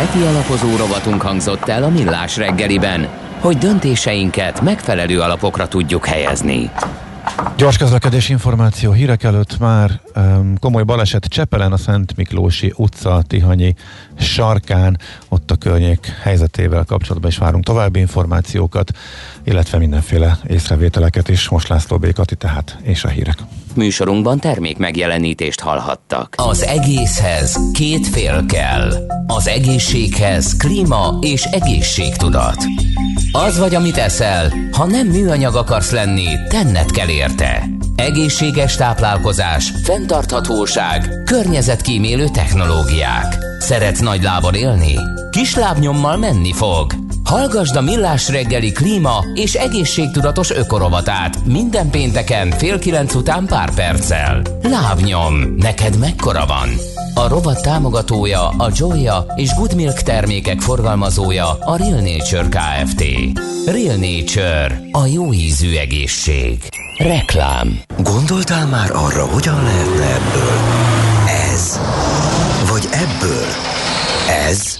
Heti alapozó rovatunk hangzott el a Millás reggeliben, hogy döntéseinket megfelelő alapokra tudjuk helyezni. Gyors közlekedés információ hírek előtt már um, komoly baleset Csepelen a Szent Miklósi utca Tihanyi sarkán, ott a környék helyzetével kapcsolatban is várunk további információkat, illetve mindenféle észrevételeket is. Most László Békati tehát, és a hírek. Műsorunkban termék megjelenítést hallhattak. Az egészhez két fél kell. Az egészséghez klíma és egészségtudat. Az vagy, amit eszel, ha nem műanyag akarsz lenni, tenned kell érte. Egészséges táplálkozás, fenntarthatóság, környezetkímélő technológiák. Szeretsz nagy lábon élni? Kis lábnyommal menni fog. Hallgasd a Millás reggeli klíma és egészségtudatos ökorovatát minden pénteken fél kilenc után pár perccel. Lábnyom, neked mekkora van? A rovat támogatója a Joya és Good Milk termékek forgalmazója a Real Nature Kft. Real Nature, a jó ízű egészség. Reklám. Gondoltál már arra, hogyan lehetne ebből? Ez. Vagy ebből? Ez.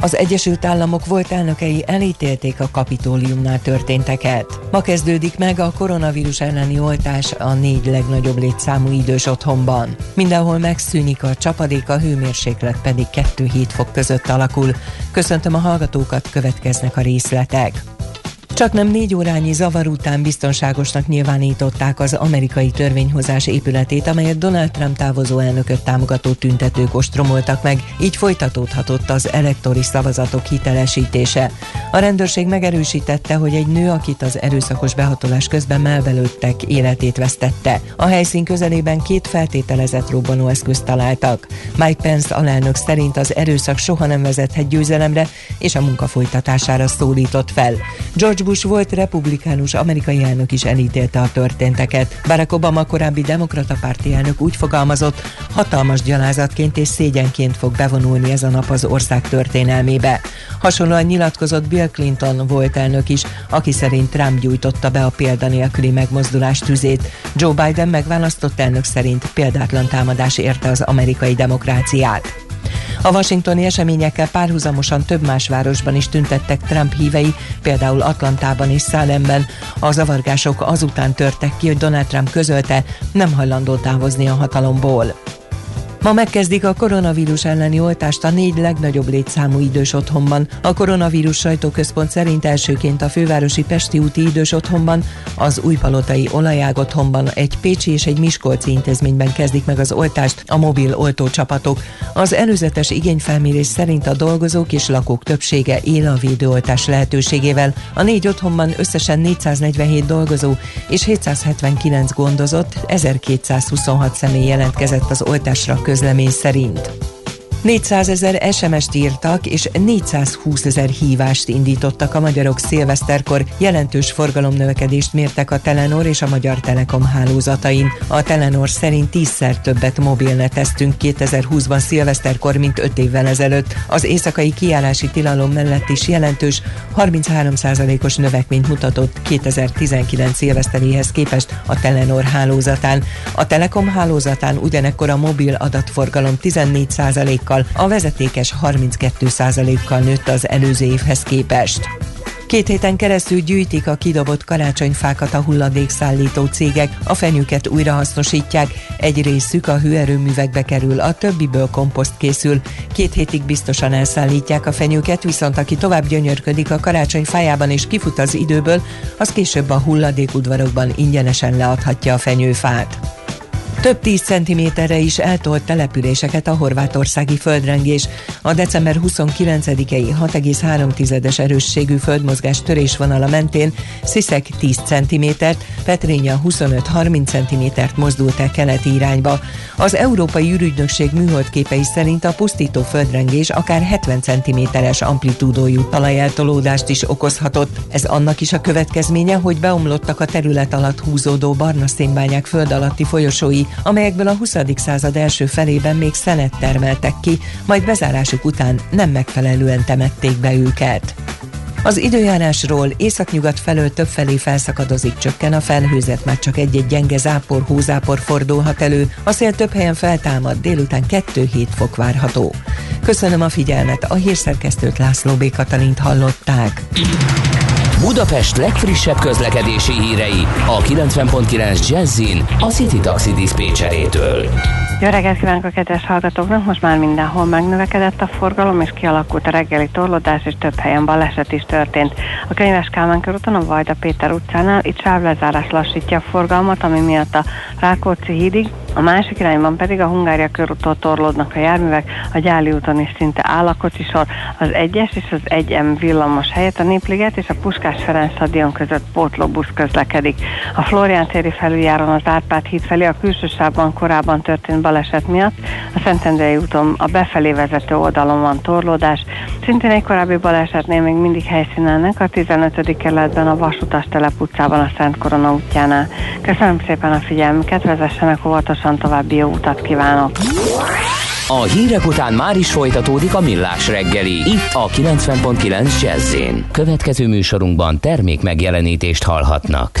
Az Egyesült Államok volt elnökei elítélték a kapitóliumnál történteket. Ma kezdődik meg a koronavírus elleni oltás a négy legnagyobb létszámú idős otthonban. Mindenhol megszűnik a csapadék, a hőmérséklet pedig 2-7 fok között alakul. Köszöntöm a hallgatókat, következnek a részletek. Csak nem négy órányi zavar után biztonságosnak nyilvánították az amerikai törvényhozás épületét, amelyet Donald Trump távozó elnököt támogató tüntetők ostromoltak meg, így folytatódhatott az elektori szavazatok hitelesítése. A rendőrség megerősítette, hogy egy nő, akit az erőszakos behatolás közben melbelőttek, életét vesztette. A helyszín közelében két feltételezett robbanóeszközt találtak. Mike Pence alelnök szerint az erőszak soha nem vezethet győzelemre, és a munka folytatására szólított fel. George Bush volt republikánus amerikai elnök is elítélte a történteket. Barack Obama korábbi demokrata párti elnök úgy fogalmazott, hatalmas gyalázatként és szégyenként fog bevonulni ez a nap az ország történelmébe. Hasonlóan nyilatkozott Bill Clinton volt elnök is, aki szerint Trump gyújtotta be a példanélküli megmozdulás tüzét. Joe Biden megválasztott elnök szerint példátlan támadás érte az amerikai demokráciát. A washingtoni eseményekkel párhuzamosan több más városban is tüntettek Trump hívei, például Atlantában és Szálemben. A zavargások azután törtek ki, hogy Donald Trump közölte, nem hajlandó távozni a hatalomból. Ma megkezdik a koronavírus elleni oltást a négy legnagyobb létszámú idős otthonban. A koronavírus sajtóközpont szerint elsőként a fővárosi Pesti úti idős otthonban, az újpalotai olajág otthonban, egy Pécsi és egy Miskolci intézményben kezdik meg az oltást a mobil oltócsapatok. Az előzetes igényfelmérés szerint a dolgozók és lakók többsége él a védőoltás lehetőségével. A négy otthonban összesen 447 dolgozó és 779 gondozott, 1226 személy jelentkezett az oltásra közlemény szerint. 400 ezer SMS-t írtak, és 420 ezer hívást indítottak a magyarok szilveszterkor. Jelentős forgalomnövekedést mértek a Telenor és a Magyar Telekom hálózatain. A Telenor szerint tízszer többet mobilneteztünk 2020-ban szilveszterkor, mint 5 évvel ezelőtt. Az éjszakai kiállási tilalom mellett is jelentős 33%-os növekményt mutatott 2019 szilveszteréhez képest a Telenor hálózatán. A Telekom hálózatán ugyanekkor a mobil adatforgalom 14%-kal a vezetékes 32%-kal nőtt az előző évhez képest. Két héten keresztül gyűjtik a kidobott karácsonyfákat a hulladékszállító cégek, a fenyőket újrahasznosítják, egy részük a hőerőművekbe kerül, a többiből komposzt készül. Két hétig biztosan elszállítják a fenyőket, viszont aki tovább gyönyörködik a karácsonyfájában és kifut az időből, az később a hulladékudvarokban ingyenesen leadhatja a fenyőfát. Több tíz centiméterre is eltolt településeket a horvátországi földrengés. A december 29-i 6,3-es erősségű földmozgás törésvonala mentén Sziszek 10 centimétert, Petrénya 25-30 centimétert mozdult el keleti irányba. Az Európai űrügynökség műholdképei szerint a pusztító földrengés akár 70 centiméteres amplitúdójú talajeltolódást is okozhatott. Ez annak is a következménye, hogy beomlottak a terület alatt húzódó barna szénbányák föld alatti folyosói, amelyekből a 20. század első felében még szenet termeltek ki, majd bezárásuk után nem megfelelően temették be őket. Az időjárásról északnyugat felől többfelé felszakadozik, csökken a felhőzet, már csak egy-egy gyenge zápor, hózápor fordulhat elő, a szél több helyen feltámad, délután 2-7 fok várható. Köszönöm a figyelmet, a hírszerkesztőt László B. Katalint hallották. Budapest legfrissebb közlekedési hírei a 90.9 Jazzin a City Taxi Dispécsejétől. Jó reggelt kívánok a kedves hallgatóknak! Most már mindenhol megnövekedett a forgalom, és kialakult a reggeli torlódás, és több helyen baleset is történt. A Könyves Kálmán körúton, a Vajda Péter utcánál itt sávlezárás lassítja a forgalmat, ami miatt a Rákóczi hídig, a másik irányban pedig a Hungária körútól torlódnak a járművek, a Gyáli úton is szinte áll a kocsisor, az 1-es és az 1M villamos helyett a Népliget és a Puskás Ferenc stadion között pótlóbusz közlekedik. A Florián téri felüljáron az Árpád híd felé a külső korábban történt baleset miatt, a Szentendrei úton a befelé vezető oldalon van torlódás, szintén egy korábbi balesetnél még mindig helyszínelnek a 15. kerületben a Vasutas telep utcában a Szent Korona útjánál. Köszönöm szépen a figyelmüket, vezessenek óvatosan további jó utat kívánok! A hírek után már is folytatódik a millás reggeli, itt a 90.9 jazz Következő műsorunkban termék megjelenítést hallhatnak.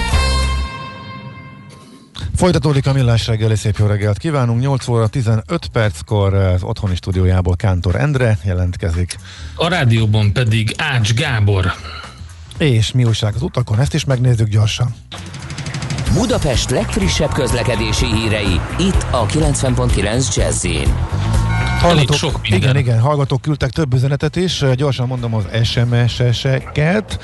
Folytatódik a Millás reggeli, szép jó reggelt kívánunk. 8 óra 15 perckor az otthoni stúdiójából Kántor Endre jelentkezik. A rádióban pedig Ács Gábor. És mi újság az utakon, ezt is megnézzük gyorsan. Budapest legfrissebb közlekedési hírei, itt a 90.9 jazz Hallgatók, sok igen, igen, hallgatók küldtek több üzenetet is, gyorsan mondom az SMS-eseket.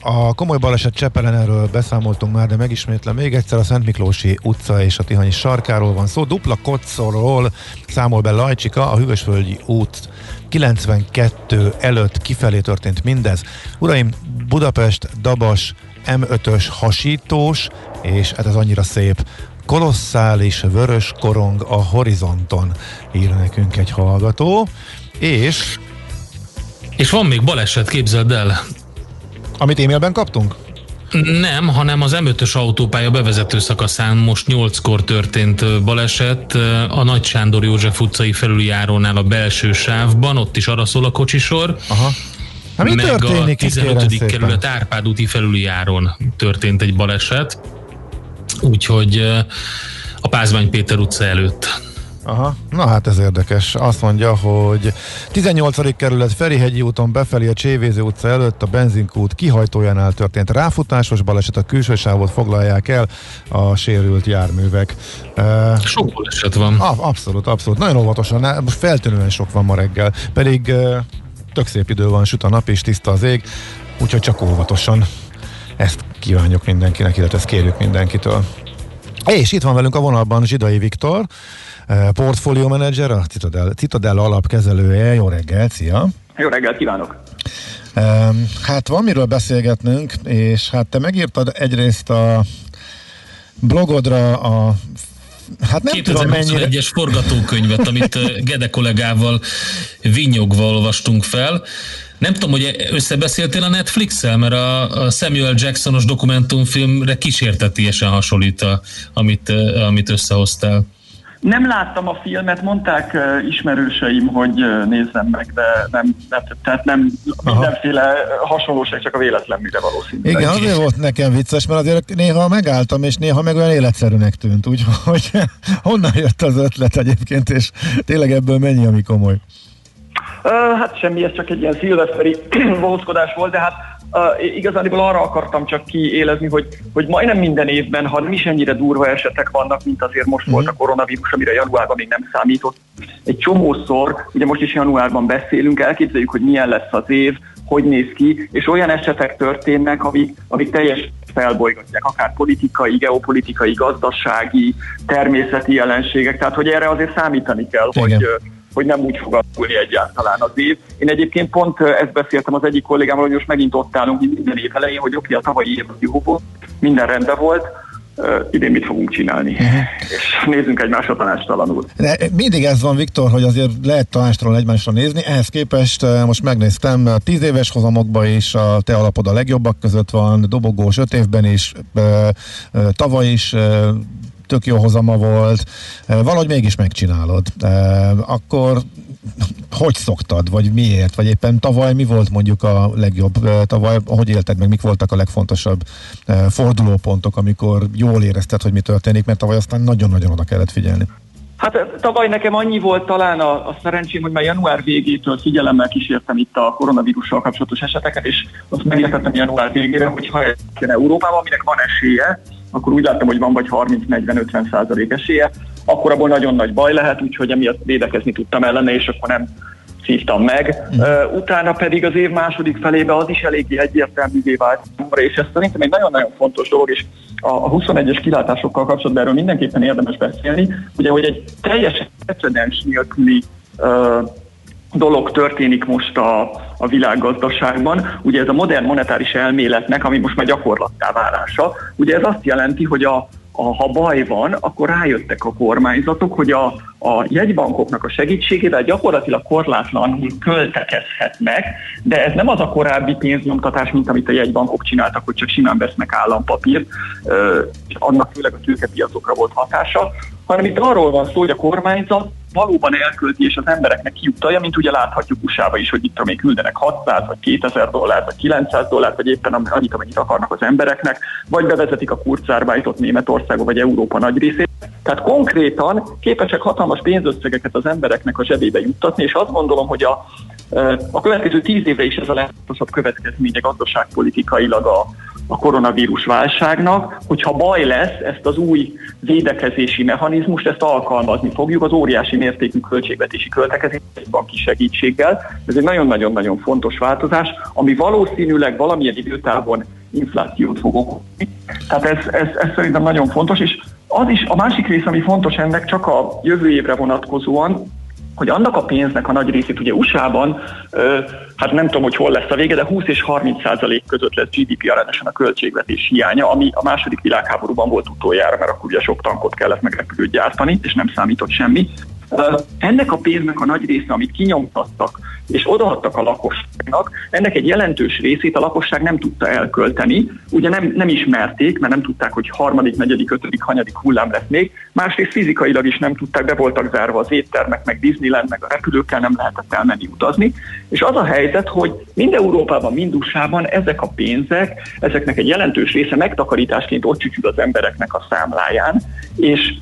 A komoly baleset Csepelen erről beszámoltunk már, de megismétlem még egyszer a Szent Miklósi utca és a Tihanyi sarkáról van szó. Dupla kocsorról számol be Lajcsika, a Hűvösvölgyi út 92 előtt kifelé történt mindez. Uraim, Budapest, Dabas, M5-ös hasítós, és hát ez annyira szép, kolosszális vörös korong a horizonton, ír nekünk egy hallgató, és... És van még baleset, képzeld el. Amit e-mailben kaptunk? Nem, hanem az M5-ös autópálya bevezető szakaszán most 8-kor történt baleset a Nagy Sándor József utcai felüljárónál a belső sávban, ott is arra szól a kocsisor. Aha. Hát mi meg történik a 15. kerület Árpád úti felüljáron történt egy baleset, úgyhogy a Pázmány Péter utca előtt. Aha, na hát ez érdekes. Azt mondja, hogy 18. kerület Ferihegyi úton befelé a Csévéző utca előtt a benzinkút kihajtójánál történt ráfutásos baleset, a külső sávot foglalják el a sérült járművek. Sok baleset van. Abszolút, abszolút. Nagyon óvatosan, most feltűnően sok van ma reggel. Pedig tök szép idő van, süt a nap és tiszta az ég, úgyhogy csak óvatosan. Ezt kívánjuk mindenkinek, illetve ezt kérjük mindenkitől. És itt van velünk a vonalban Zsidai Viktor, portfólió menedzser, a Citadel, Citadel alapkezelője. Jó reggel, szia! Jó reggelt kívánok! Hát van miről beszélgetnünk, és hát te megírtad egyrészt a blogodra a Hát nem 2021-es forgatókönyvet, amit eh, Gede kollégával vinyogva olvastunk fel. Nem tudom, hogy összebeszéltél a Netflix-el, mert a Samuel Jacksonos dokumentumfilmre kísértetiesen hasonlít, a, amit, amit összehoztál. Nem láttam a filmet, mondták uh, ismerőseim, hogy uh, nézzem meg, de nem, nem tehát nem Aha. mindenféle hasonlóság, csak a véletlenműre valószínűleg. Igen, azért volt nekem vicces, mert azért néha megálltam, és néha meg olyan életszerűnek tűnt, úgyhogy honnan jött az ötlet egyébként, és tényleg ebből mennyi, ami komoly? Uh, hát semmi, ez csak egy ilyen szilveszteri bohózkodás volt, de hát uh, igazából arra akartam csak kiélezni, hogy, hogy majdnem minden évben, ha nem is ennyire durva esetek vannak, mint azért most mm. volt a koronavírus, amire januárban még nem számított. Egy csomószor, ugye most is januárban beszélünk, elképzeljük, hogy milyen lesz az év, hogy néz ki, és olyan esetek történnek, amik, amik teljes felbolygatják, akár politikai, geopolitikai, gazdasági, természeti jelenségek, tehát hogy erre azért számítani kell, Igen. hogy hogy nem úgy fog alakulni egyáltalán az év. Én egyébként pont ezt beszéltem az egyik kollégámmal, hogy most megint ott állunk minden év elején, hogy oké, a tavalyi év jó volt, minden rendben volt, uh, idén mit fogunk csinálni. Uh-huh. És nézzünk egymásra tanástalanul. De mindig ez van, Viktor, hogy azért lehet tanástalan egymásra nézni. Ehhez képest most megnéztem, a tíz éves hozamokban is a te alapod a legjobbak között van, dobogós öt évben is, tavaly is tök jó hozama volt, valahogy mégis megcsinálod. Akkor hogy szoktad, vagy miért, vagy éppen tavaly mi volt mondjuk a legjobb, tavaly hogy élted meg, mik voltak a legfontosabb fordulópontok, amikor jól érezted, hogy mi történik, mert tavaly aztán nagyon-nagyon oda kellett figyelni. Hát tavaly nekem annyi volt talán a, a szerencsém, hogy már január végétől figyelemmel kísértem itt a koronavírussal kapcsolatos eseteket, és azt megértettem január végére, hogy ha ez Európában, aminek van esélye, akkor úgy láttam, hogy van vagy 30-40-50 százalék esélye, akkor abból nagyon nagy baj lehet, úgyhogy emiatt védekezni tudtam ellene, és akkor nem szívtam meg. Uh, utána pedig az év második felébe az is eléggé egyértelművé vált és ez szerintem egy nagyon-nagyon fontos dolog, és a, a 21-es kilátásokkal kapcsolatban erről mindenképpen érdemes beszélni, ugye, hogy egy teljesen precedens nélküli uh, dolog történik most a, a világgazdaságban. Ugye ez a modern monetáris elméletnek, ami most már gyakorlattá válása, ugye ez azt jelenti, hogy a, a, ha baj van, akkor rájöttek a kormányzatok, hogy a, a jegybankoknak a segítségével gyakorlatilag korlátlanul költekezhetnek, de ez nem az a korábbi pénznyomtatás, mint amit a jegybankok csináltak, hogy csak simán vesznek állampapírt, annak főleg a tőkepiacokra volt hatása, hanem itt arról van szó, hogy a kormányzat valóban elkölti és az embereknek kiutalja, mint ugye láthatjuk usa is, hogy itt még küldenek 600 vagy 2000 dollárt, vagy 900 dollárt, vagy éppen annyit, amennyit akarnak az embereknek, vagy bevezetik a kurzárvájtot Németországba vagy Európa nagy részét. Tehát konkrétan képesek hatalmas pénzösszegeket az embereknek a zsebébe juttatni, és azt gondolom, hogy a, a következő tíz évre is ez a legfontosabb következménye gazdaságpolitikailag a, a koronavírus válságnak, hogyha baj lesz, ezt az új védekezési mechanizmust, ezt alkalmazni fogjuk az óriási mértékű költségvetési költekezés banki segítséggel. Ez egy nagyon-nagyon-nagyon fontos változás, ami valószínűleg valamilyen időtávon inflációt fog okozni. Tehát ez, ez, ez szerintem nagyon fontos, és az is a másik rész, ami fontos ennek csak a jövő évre vonatkozóan, hogy annak a pénznek a nagy részét ugye USA-ban, hát nem tudom, hogy hol lesz a vége, de 20 és 30 százalék között lesz GDP arányosan a költségvetés hiánya, ami a második világháborúban volt utoljára, mert akkor ugye sok tankot kellett meg gyártani, és nem számított semmi. Ennek a pénznek a nagy része, amit kinyomtattak, és odaadtak a lakosságnak, ennek egy jelentős részét a lakosság nem tudta elkölteni, ugye nem, nem ismerték, mert nem tudták, hogy harmadik, negyedik, ötödik, hanyadik hullám lesz még, másrészt fizikailag is nem tudták, be voltak zárva az éttermek, meg Disneyland, meg a repülőkkel nem lehetett elmenni utazni, és az a helyzet, hogy mind Európában, mind USA-ban ezek a pénzek, ezeknek egy jelentős része megtakarításként ott csücsül az embereknek a számláján, és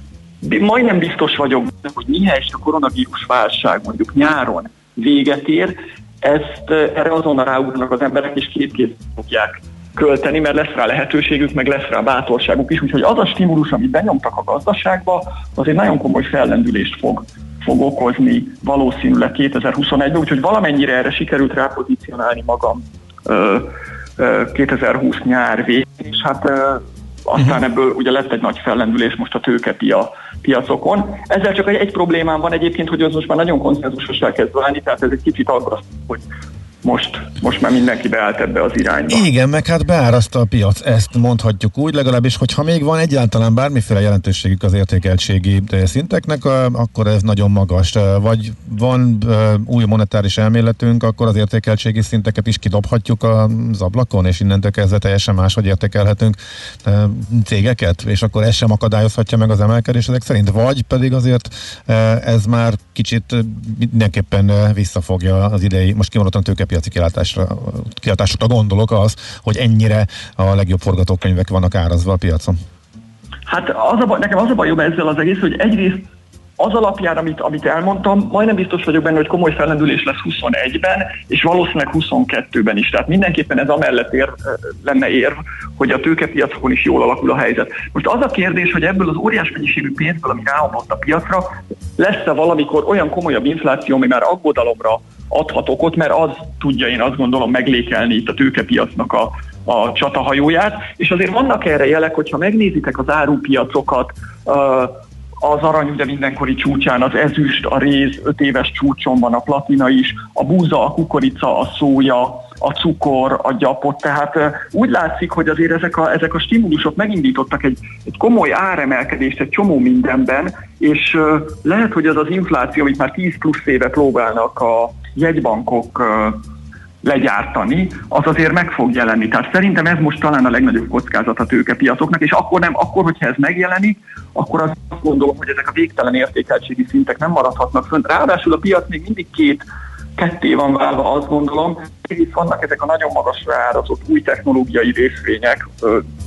majdnem biztos vagyok hogy mihelyest a koronavírus válság mondjuk nyáron véget ér, ezt erre azonnal ráugranak az emberek, és két kéz fogják költeni, mert lesz rá lehetőségük, meg lesz rá bátorságuk is. Úgyhogy az a stimulus, amit benyomtak a gazdaságba, az egy nagyon komoly fellendülést fog, fog okozni valószínűleg 2021-ben, úgyhogy valamennyire erre sikerült rápozícionálni magam 2020 nyár végén, és hát aztán uh-huh. ebből ugye lett egy nagy fellendülés most a tőkepia piacokon. Ezzel csak egy, egy problémám van egyébként, hogy az most már nagyon konszenzusosá kezd válni, tehát ez egy kicsit aggasztó, hogy most, most már mindenki beállt ebbe az irányba. Igen, meg hát beáraszta a piac, ezt mondhatjuk úgy, legalábbis, hogyha még van egyáltalán bármiféle jelentőségük az értékeltségi szinteknek, akkor ez nagyon magas. Vagy van új monetáris elméletünk, akkor az értékeltségi szinteket is kidobhatjuk az ablakon, és innentől kezdve teljesen máshogy értékelhetünk cégeket, és akkor ez sem akadályozhatja meg az emelkedés ezek szerint, vagy pedig azért ez már kicsit mindenképpen visszafogja az idei, most kimondottan tőke piaci kilátásra, kilátásokra gondolok az, hogy ennyire a legjobb forgatókönyvek vannak árazva a piacon? Hát az a baj, nekem az a bajom ezzel az egész, hogy egyrészt az alapján, amit, amit elmondtam, majdnem biztos vagyok benne, hogy komoly fellendülés lesz 21-ben, és valószínűleg 22-ben is. Tehát mindenképpen ez amellett ér, lenne érv, hogy a tőkepiacokon is jól alakul a helyzet. Most az a kérdés, hogy ebből az óriás mennyiségű pénzből, ami ráomlott a piacra, lesz-e valamikor olyan komolyabb infláció, ami már aggodalomra adhat okot, mert az tudja én azt gondolom meglékelni itt a tőkepiacnak a, a csatahajóját, és azért vannak erre jelek, hogyha megnézitek az árupiacokat, az arany ugye mindenkori csúcsán, az ezüst, a réz, öt éves csúcson van a platina is, a búza, a kukorica, a szója, a cukor, a gyapot, tehát úgy látszik, hogy azért ezek a, ezek a stimulusok megindítottak egy, egy komoly áremelkedést egy csomó mindenben, és lehet, hogy az az infláció, amit már 10 plusz éve próbálnak a jegybankok legyártani, az azért meg fog jelenni. Tehát szerintem ez most talán a legnagyobb kockázat a tőkepiacoknak, és akkor nem, akkor, hogyha ez megjelenik, akkor azt gondolom, hogy ezek a végtelen értékeltségi szintek nem maradhatnak fönt. Ráadásul a piac még mindig két ketté van válva, azt gondolom, és vannak ezek a nagyon magasra árazott új technológiai részvények,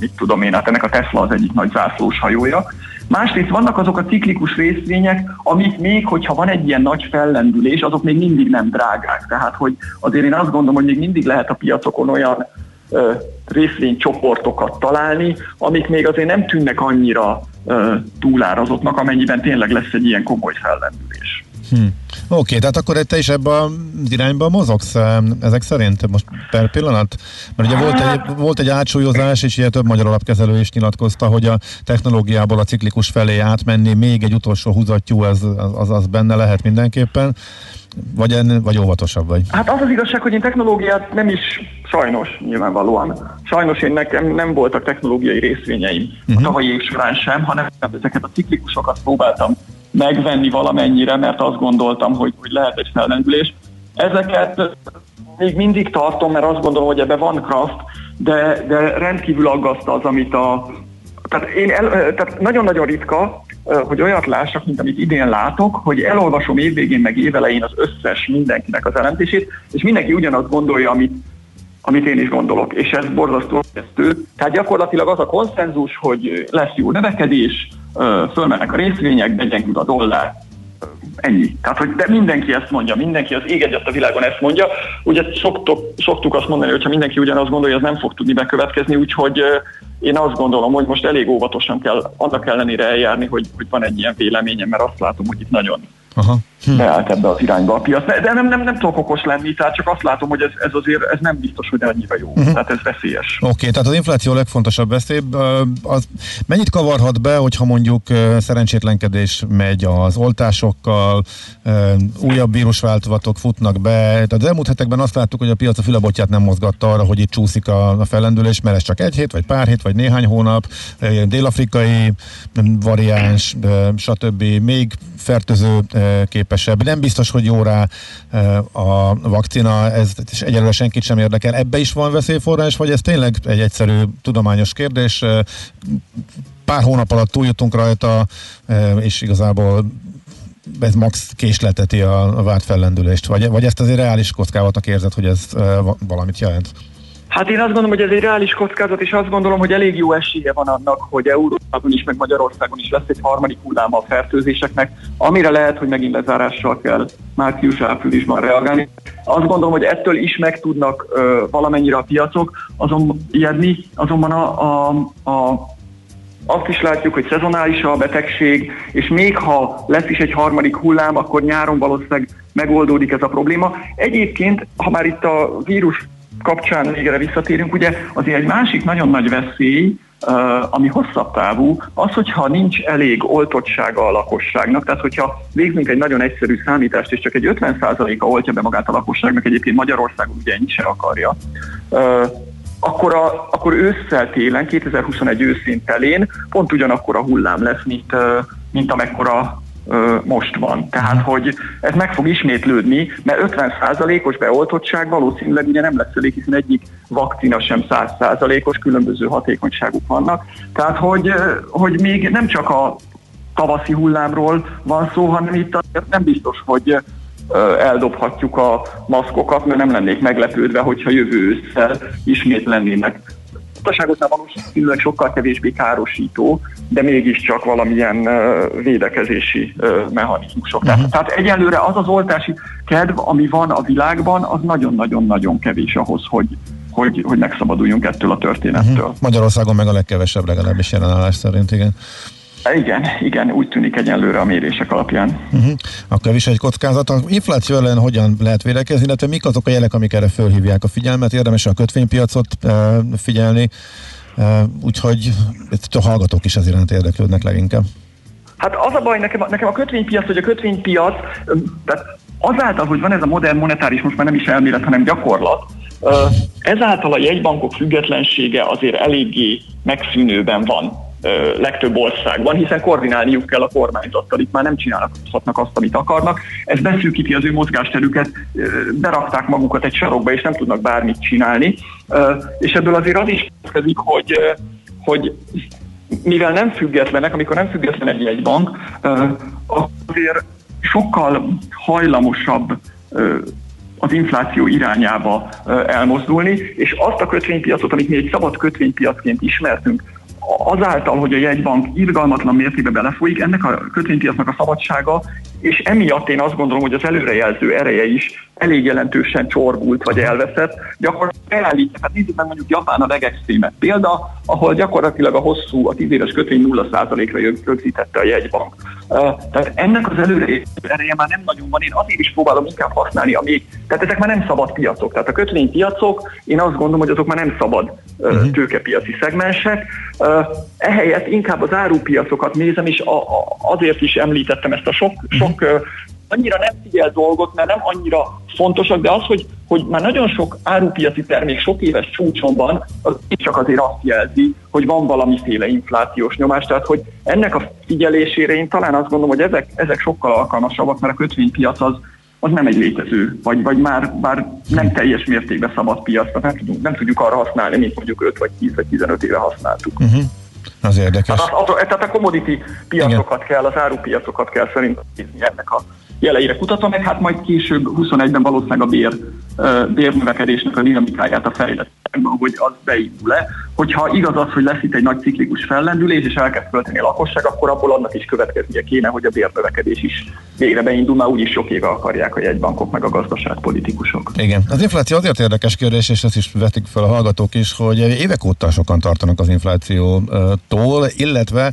mit tudom én, hát ennek a Tesla az egyik nagy zászlós hajója, Másrészt vannak azok a ciklikus részvények, amik még, hogyha van egy ilyen nagy fellendülés, azok még mindig nem drágák. Tehát, hogy azért én azt gondolom, hogy még mindig lehet a piacokon olyan ö, részvénycsoportokat találni, amik még azért nem tűnnek annyira ö, túlárazottnak, amennyiben tényleg lesz egy ilyen komoly fellendülés. Hm. Oké, okay, tehát akkor te is ebbe az irányba mozogsz ezek szerint most per pillanat? Mert ugye volt egy, volt egy átsúlyozás, és ilyen több magyar alapkezelő is nyilatkozta, hogy a technológiából a ciklikus felé átmenni, még egy utolsó húzattyú, az, az, az benne lehet mindenképpen. Vagy, en, vagy óvatosabb vagy? Hát az az igazság, hogy én technológiát nem is sajnos, nyilvánvalóan. Sajnos én nekem nem voltak technológiai részvényeim uh-huh. a mhm. tavalyi év során sem, hanem ezeket a ciklikusokat próbáltam megvenni valamennyire, mert azt gondoltam, hogy, hogy lehet egy fellendülés. Ezeket még mindig tartom, mert azt gondolom, hogy ebben van kraft, de, de rendkívül aggaszt az, amit a... Tehát, én el, tehát nagyon-nagyon ritka, hogy olyat lássak, mint amit idén látok, hogy elolvasom évvégén meg évelején az összes mindenkinek az elemzését, és mindenki ugyanazt gondolja, amit, amit én is gondolok, és ez borzasztó kezdő. Tehát gyakorlatilag az a konszenzus, hogy lesz jó növekedés, fölmennek a részvények, gyengül a dollár, ennyi. Tehát, hogy de mindenki ezt mondja, mindenki az ég egyet a világon ezt mondja. Ugye szoktuk, szoktuk azt mondani, hogy ha mindenki ugyanazt gondolja, az nem fog tudni bekövetkezni, úgyhogy én azt gondolom, hogy most elég óvatosan kell annak ellenére eljárni, hogy, hogy van egy ilyen véleményem, mert azt látom, hogy itt nagyon Aha. Hm. beállt ebbe az irányba a piac. De nem, nem, nem tudok okos lenni, tehát csak azt látom, hogy ez, ez azért ez nem biztos, hogy annyira jó. Uh-huh. Tehát ez veszélyes. Oké, okay, tehát az infláció a legfontosabb veszély. Az mennyit kavarhat be, hogyha mondjuk szerencsétlenkedés megy az oltásokkal, újabb vírusváltozatok futnak be. Tehát az elmúlt hetekben azt láttuk, hogy a piac a fülebotját nem mozgatta arra, hogy itt csúszik a, a fellendülés, mert ez csak egy hét, vagy pár hét, vagy néhány hónap, dél-afrikai variáns, stb. még fertőző képesebb. Nem biztos, hogy jó rá a vakcina, ez és egyelőre senkit sem érdekel. Ebbe is van veszélyforrás, vagy ez tényleg egy egyszerű tudományos kérdés? Pár hónap alatt túljutunk rajta, és igazából ez max késleteti a, várt fellendülést, vagy, vagy ezt azért reális kockávatnak érzed, hogy ez valamit jelent? Hát én azt gondolom, hogy ez egy reális kockázat, és azt gondolom, hogy elég jó esélye van annak, hogy Európában is, meg Magyarországon is lesz egy harmadik hulláma a fertőzéseknek, amire lehet, hogy megint lezárással kell március-áprilisban reagálni. Azt gondolom, hogy ettől is meg tudnak ö, valamennyire a piacok azon ijedni, azonban a, a, a azt is látjuk, hogy szezonális a betegség, és még ha lesz is egy harmadik hullám, akkor nyáron valószínűleg megoldódik ez a probléma. Egyébként, ha már itt a vírus kapcsán még erre visszatérünk, ugye azért egy másik nagyon nagy veszély, ami hosszabb távú, az, hogyha nincs elég oltottsága a lakosságnak, tehát hogyha végzünk egy nagyon egyszerű számítást, és csak egy 50%-a oltja be magát a lakosságnak, egyébként Magyarországon ugye ennyi se akarja, akkor, a, akkor ősszel télen, 2021 őszén telén pont ugyanakkor a hullám lesz, mint, mint amekkora most van. Tehát, hogy ez meg fog ismétlődni, mert 50%-os beoltottság valószínűleg ugye nem lesz elég, hiszen egyik vakcina sem 100%-os, különböző hatékonyságuk vannak. Tehát, hogy, hogy még nem csak a tavaszi hullámról van szó, hanem itt nem biztos, hogy eldobhatjuk a maszkokat, mert nem lennék meglepődve, hogyha jövő ősszel ismét lennének gazdaságoknál valószínűleg sokkal kevésbé károsító, de mégiscsak valamilyen védekezési mechanizmusok. Uh-huh. Tehát egyelőre az az oltási kedv, ami van a világban, az nagyon-nagyon-nagyon kevés ahhoz, hogy, hogy, hogy megszabaduljunk ettől a történettől. Uh-huh. Magyarországon meg a legkevesebb legalábbis jelenállás szerint, igen. Igen, igen, úgy tűnik egyenlőre a mérések alapján. Uh-huh. Akkor is egy kockázat. A infláció ellen hogyan lehet védekezni, illetve mik azok a jelek, amik erre fölhívják a figyelmet? Érdemes a kötvénypiacot uh, figyelni, uh, úgyhogy a hallgatók is az iránt érdeklődnek leginkább. Hát az a baj nekem, nekem a kötvénypiac, hogy a kötvénypiac, tehát azáltal, hogy van ez a modern monetáris, most már nem is elmélet, hanem gyakorlat, ezáltal a jegybankok függetlensége azért eléggé megszűnőben van legtöbb országban, hiszen koordinálniuk kell a kormányzattal, itt már nem csinálhatnak azt, amit akarnak. Ez beszűkíti az ő mozgásterüket, berakták magukat egy sarokba, és nem tudnak bármit csinálni. És ebből azért az is következik, hogy, hogy mivel nem függetlenek, amikor nem független egy, egy bank, azért sokkal hajlamosabb az infláció irányába elmozdulni, és azt a kötvénypiacot, amit mi egy szabad kötvénypiacként ismertünk, azáltal, hogy a jegybank irgalmatlan mértékben belefolyik, ennek a kötvénypiacnak a szabadsága, és emiatt én azt gondolom, hogy az előrejelző ereje is elég jelentősen csorbult vagy elveszett. Gyakorlatilag elállítja, hát nézzük meg mondjuk Japán a legextrémebb példa, ahol gyakorlatilag a hosszú, a 10 éves kötvény 0%-ra rögzítette a jegybank. Tehát ennek az előre ereje már nem nagyon van, én azért is próbálom inkább használni, ami, tehát ezek már nem szabad piacok. Tehát a kötvénypiacok, én azt gondolom, hogy azok már nem szabad uh-huh. tőkepiaci szegmensek. Ehelyett inkább az árupiacokat nézem, és a, a, azért is említettem ezt a sok, uh-huh. Sok annyira nem figyel dolgot, mert nem annyira fontosak, de az, hogy, hogy már nagyon sok árupiaci termék sok éves csúcson van, az csak azért azt jelzi, hogy van valamiféle inflációs nyomás, tehát hogy ennek a figyelésére én talán azt gondolom, hogy ezek, ezek sokkal alkalmasabbak, mert a kötvénypiac az, az nem egy létező, vagy, vagy már, már nem teljes mértékben szabad piac, nem tudjuk, nem tudjuk arra használni, mint mondjuk 5 vagy 10 vagy 15 éve használtuk. Uh-huh. Az érdekes. Hát, az, az, tehát a commodity piacokat Igen. kell, az árupiacokat kell szerintem ennek a jeleire kutatva, meg hát majd később 21-ben valószínűleg a bér, bérnövekedésnek a dinamikáját a fejlesztésben, hogy az beindul-e. Hogyha igaz az, hogy lesz itt egy nagy ciklikus fellendülés, és elkezd költeni a lakosság, akkor abból annak is következnie kéne, hogy a bérnövekedés is végre beindul, már úgyis sok éve akarják a jegybankok meg a gazdaságpolitikusok. Igen. Az infláció azért érdekes kérdés, és ezt is vetik fel a hallgatók is, hogy évek óta sokan tartanak az inflációtól, illetve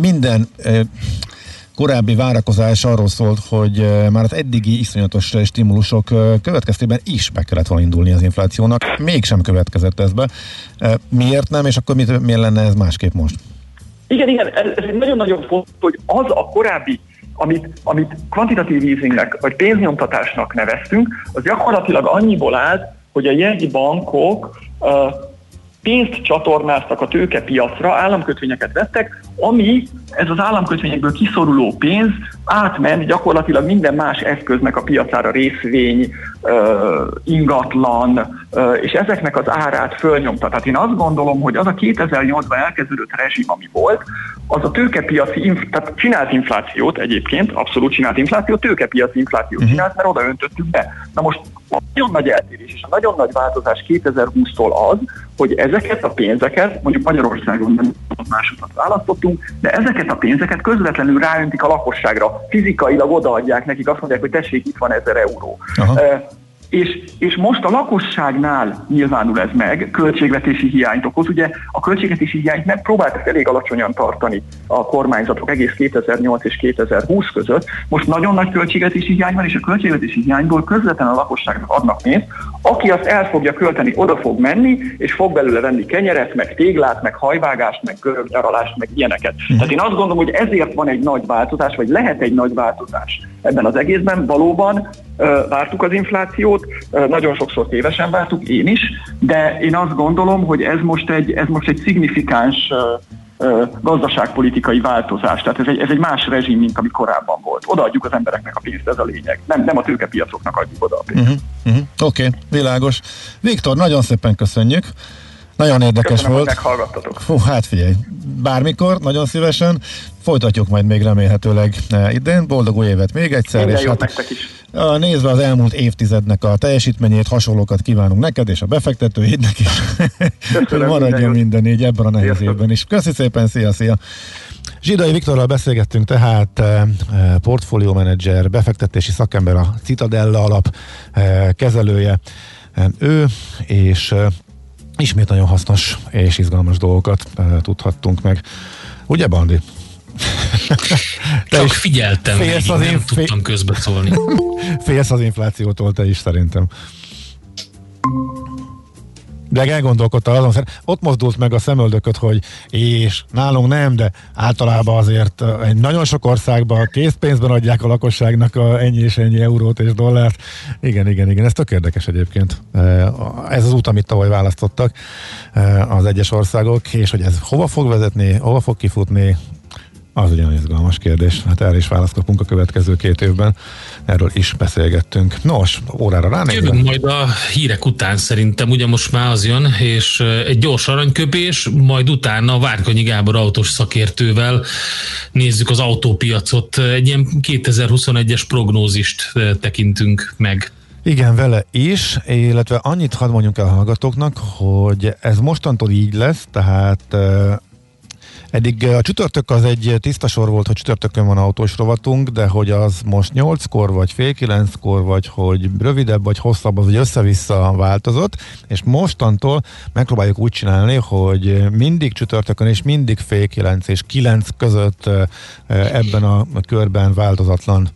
minden korábbi várakozás arról szólt, hogy már az eddigi iszonyatos stimulusok következtében is be kellett volna indulni az inflációnak, mégsem következett ez be. Miért nem, és akkor mit, miért lenne ez másképp most? Igen, igen, ez, ez egy nagyon-nagyon fontos, hogy az a korábbi amit, amit kvantitatív easingnek, vagy pénznyomtatásnak neveztünk, az gyakorlatilag annyiból állt, hogy a jegyi bankok uh, pénzt csatornáztak a tőkepiacra, államkötvényeket vettek, ami ez az államkötvényekből kiszoruló pénz átment gyakorlatilag minden más eszköznek a piacára, részvény, ingatlan, és ezeknek az árát fölnyomta. Tehát én azt gondolom, hogy az a 2008-ban elkezdődött rezsim, ami volt, az a tőkepiaci, inf- tehát csinált inflációt egyébként, abszolút csinált inflációt, tőkepiaci inflációt uh-huh. csinált, mert oda öntöttük be. Na most a nagyon nagy eltérés és a nagyon nagy változás 2020-tól az, hogy ezeket a pénzeket, mondjuk Magyarországon nem másokat választottunk, de ezeket a pénzeket közvetlenül ráöntik a lakosságra, fizikailag odaadják nekik, azt mondják, hogy tessék, itt van ezer euró. Aha. És, és most a lakosságnál nyilvánul ez meg, költségvetési hiányt okoz. Ugye a költségvetési hiányt meg próbáltak elég alacsonyan tartani a kormányzatok egész 2008 és 2020 között. Most nagyon nagy költségvetési hiány van, és a költségvetési hiányból közvetlenül a lakosságnak adnak pénzt. Aki azt el fogja költeni, oda fog menni, és fog belőle venni kenyeret, meg téglát, meg hajvágást, meg görögnyaralást, meg ilyeneket. Mm. Tehát én azt gondolom, hogy ezért van egy nagy változás, vagy lehet egy nagy változás ebben az egészben. Valóban vártuk az inflációt, nagyon sokszor tévesen vártuk, én is, de én azt gondolom, hogy ez most egy, ez most egy szignifikáns gazdaságpolitikai változás. Tehát ez egy, ez egy más rezsim, mint ami korábban volt. Odaadjuk az embereknek a pénzt, ez a lényeg. Nem, nem a tőkepiacoknak adjuk oda a pénzt. Uh-huh, uh-huh. Oké, okay, világos. Viktor, nagyon szépen köszönjük. Nagyon érdekes Köszönöm, volt. meghallgattatok. Fú, hát figyelj, bármikor, nagyon szívesen. Folytatjuk majd még remélhetőleg eh, idén. Boldog új évet még egyszer. Minden és hát, is. A, nézve az elmúlt évtizednek a teljesítményét, hasonlókat kívánunk neked és a befektetőidnek is. hogy maradjon minden így ebben a nehéz évben is. Köszi szépen, szia, szia! Zsidai Viktorral beszélgettünk tehát e, portfólió menedzser, befektetési szakember, a Citadella alap kezelője. Ő és ismét nagyon hasznos és izgalmas dolgokat tudhattunk meg. Ugye, Bandi? te Csak figyeltem, félsz az nem inf- tudtam közbeszólni. félsz az inflációtól te is szerintem. De elgondolkodtál azon, ott mozdult meg a szemöldököt, hogy és nálunk nem, de általában azért egy nagyon sok országban készpénzben adják a lakosságnak a ennyi és ennyi eurót és dollárt. Igen, igen, igen, ez tök érdekes egyébként. Ez az út, amit tavaly választottak az egyes országok, és hogy ez hova fog vezetni, hova fog kifutni, az ugyan izgalmas kérdés. Hát erre is választ kapunk a következő két évben. Erről is beszélgettünk. Nos, órára ránézve. Jövünk majd a hírek után szerintem, ugye most már az jön, és egy gyors aranyköpés, majd utána Várkonyi Gábor autós szakértővel nézzük az autópiacot. Egy ilyen 2021-es prognózist tekintünk meg. Igen, vele is, illetve annyit hadd mondjunk el a hallgatóknak, hogy ez mostantól így lesz, tehát Eddig a csütörtök az egy tiszta sor volt, hogy csütörtökön van autós rovatunk, de hogy az most 8-kor, vagy fél 9-kor, vagy hogy rövidebb, vagy hosszabb, az hogy össze-vissza változott, és mostantól megpróbáljuk úgy csinálni, hogy mindig csütörtökön és mindig fél 9 és 9 között ebben a körben változatlan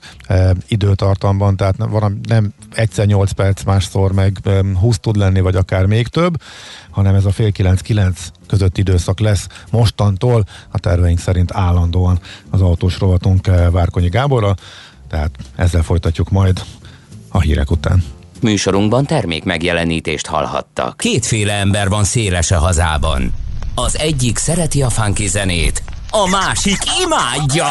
időtartamban, tehát nem egyszer 8 perc, másszor meg 20 tud lenni, vagy akár még több, hanem ez a fél 9-9 között időszak lesz mostantól, a terveink szerint állandóan az autós rovatunk eh, Várkonyi Gáborra, tehát ezzel folytatjuk majd a hírek után. Műsorunkban termék megjelenítést hallhattak. Kétféle ember van széles a hazában. Az egyik szereti a funky zenét, a másik imádja.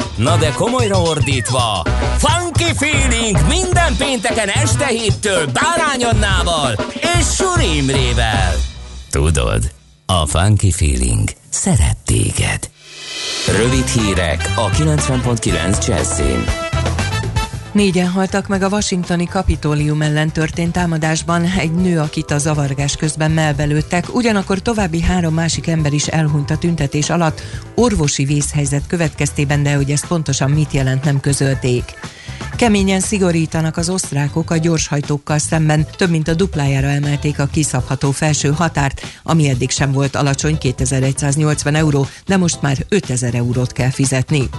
Na de komolyra ordítva, Funky Feeling minden pénteken este héttől Bárány Annával és Suri Imrével. Tudod, a Funky Feeling szeret téged. Rövid hírek a 90.9 Jazzin. Négyen haltak meg a washingtoni kapitólium ellen történt támadásban, egy nő, akit a zavargás közben melbelőttek, ugyanakkor további három másik ember is elhunyt a tüntetés alatt, orvosi vészhelyzet következtében, de hogy ez pontosan mit jelent, nem közölték. Keményen szigorítanak az osztrákok a gyorshajtókkal szemben, több mint a duplájára emelték a kiszabható felső határt, ami eddig sem volt alacsony 2180 euró, de most már 5000 eurót kell fizetni.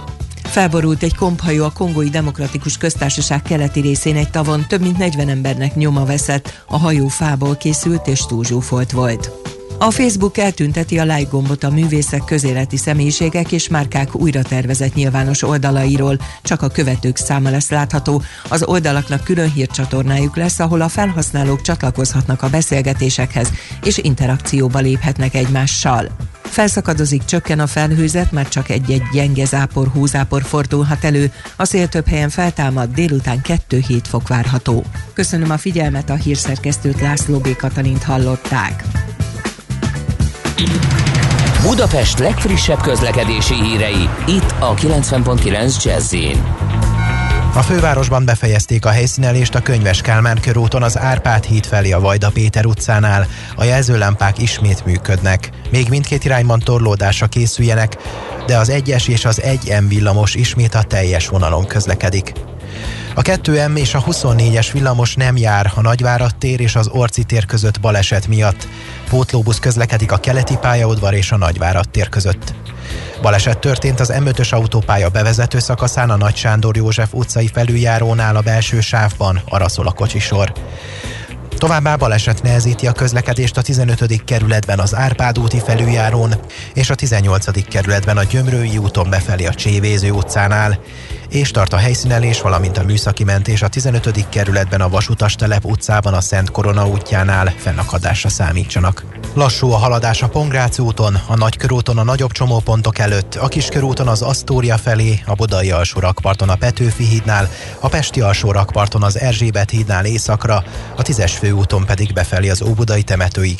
Felborult egy komphajó a Kongói Demokratikus Köztársaság keleti részén egy tavon, több mint 40 embernek nyoma veszett, a hajó fából készült és túlzsúfolt volt. A Facebook eltünteti a like gombot a művészek, közéleti személyiségek és márkák újra tervezett nyilvános oldalairól. Csak a követők száma lesz látható. Az oldalaknak külön hírcsatornájuk lesz, ahol a felhasználók csatlakozhatnak a beszélgetésekhez és interakcióba léphetnek egymással. Felszakadozik, csökken a felhőzet, mert csak egy-egy gyenge zápor, húzápor fordulhat elő. A szél több helyen feltámad, délután 2-7 fok várható. Köszönöm a figyelmet, a hírszerkesztőt László B. Katalint hallották. Budapest legfrissebb közlekedési hírei, itt a 90.9 jazz a fővárosban befejezték a helyszínelést a Könyves Kálmán körúton az Árpád híd felé a Vajda Péter utcánál. A jelzőlámpák ismét működnek. Még mindkét irányban torlódásra készüljenek, de az 1-es és az 1M villamos ismét a teljes vonalon közlekedik. A 2M és a 24-es villamos nem jár a Nagyvárad tér és az Orci tér között baleset miatt. Pótlóbusz közlekedik a keleti pályaudvar és a Nagyvárad tér között. Baleset történt az M5-ös autópálya bevezető szakaszán a Nagy Sándor József utcai felüljárónál a belső sávban, arra szól a kocsisor. Továbbá baleset nehezíti a közlekedést a 15. kerületben az Árpád úti felüljárón és a 18. kerületben a Gyömrői úton befelé a Csévéző utcánál és tart a helyszínelés, valamint a műszaki mentés a 15. kerületben a Vasutas telep utcában a Szent Korona útjánál fennakadásra számítsanak. Lassú a haladás a Pongrác úton, a Nagykörúton a nagyobb csomópontok előtt, a Kiskörúton az Asztória felé, a Budai alsó rakparton a Petőfi hídnál, a Pesti alsó rakparton az Erzsébet hídnál északra, a Tízes főúton pedig befelé az Óbudai temetőig.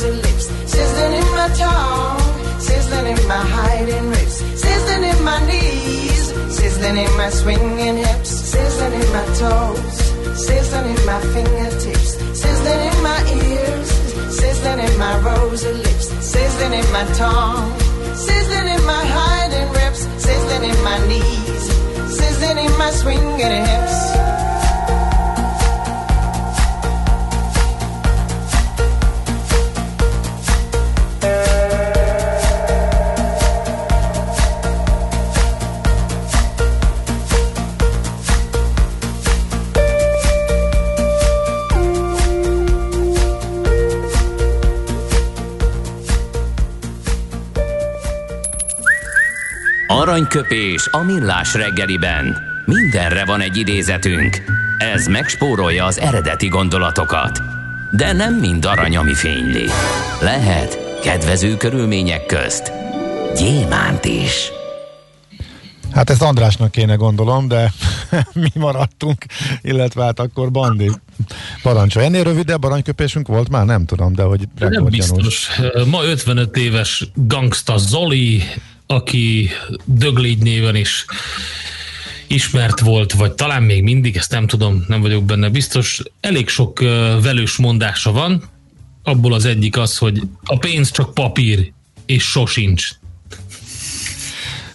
Rosy lips, sizzling in my tongue, sizzling in my hiding ribs, sizzling in my knees, sizzling in my swinging hips, sizzling in my toes, sizzling in my fingertips, sizzling in my ears, sizzling in my rosy lips, sizzling in my tongue, sizzling in my hiding ribs, sizzling in my knees, sizzling in my swinging hips. Aranyköpés a millás reggeliben. Mindenre van egy idézetünk. Ez megspórolja az eredeti gondolatokat. De nem mind arany, ami fényli. Lehet kedvező körülmények közt gyémánt is. Hát ezt Andrásnak kéne gondolom, de mi maradtunk, illetve hát akkor Bandi parancsolja. Ennél rövidebb aranyköpésünk volt már? Nem tudom, de hogy Nem biztos. Ma 55 éves gangsta Zoli aki Döglégy néven is ismert volt, vagy talán még mindig, ezt nem tudom, nem vagyok benne biztos. Elég sok velős mondása van, abból az egyik az, hogy a pénz csak papír, és sosincs.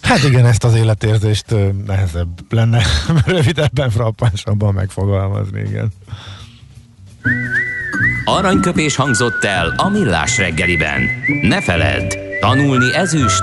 Hát igen, ezt az életérzést nehezebb lenne rövidebben, frappánsabban megfogalmazni, igen. Aranyköpés hangzott el a millás reggeliben. Ne feledd, tanulni ezüst,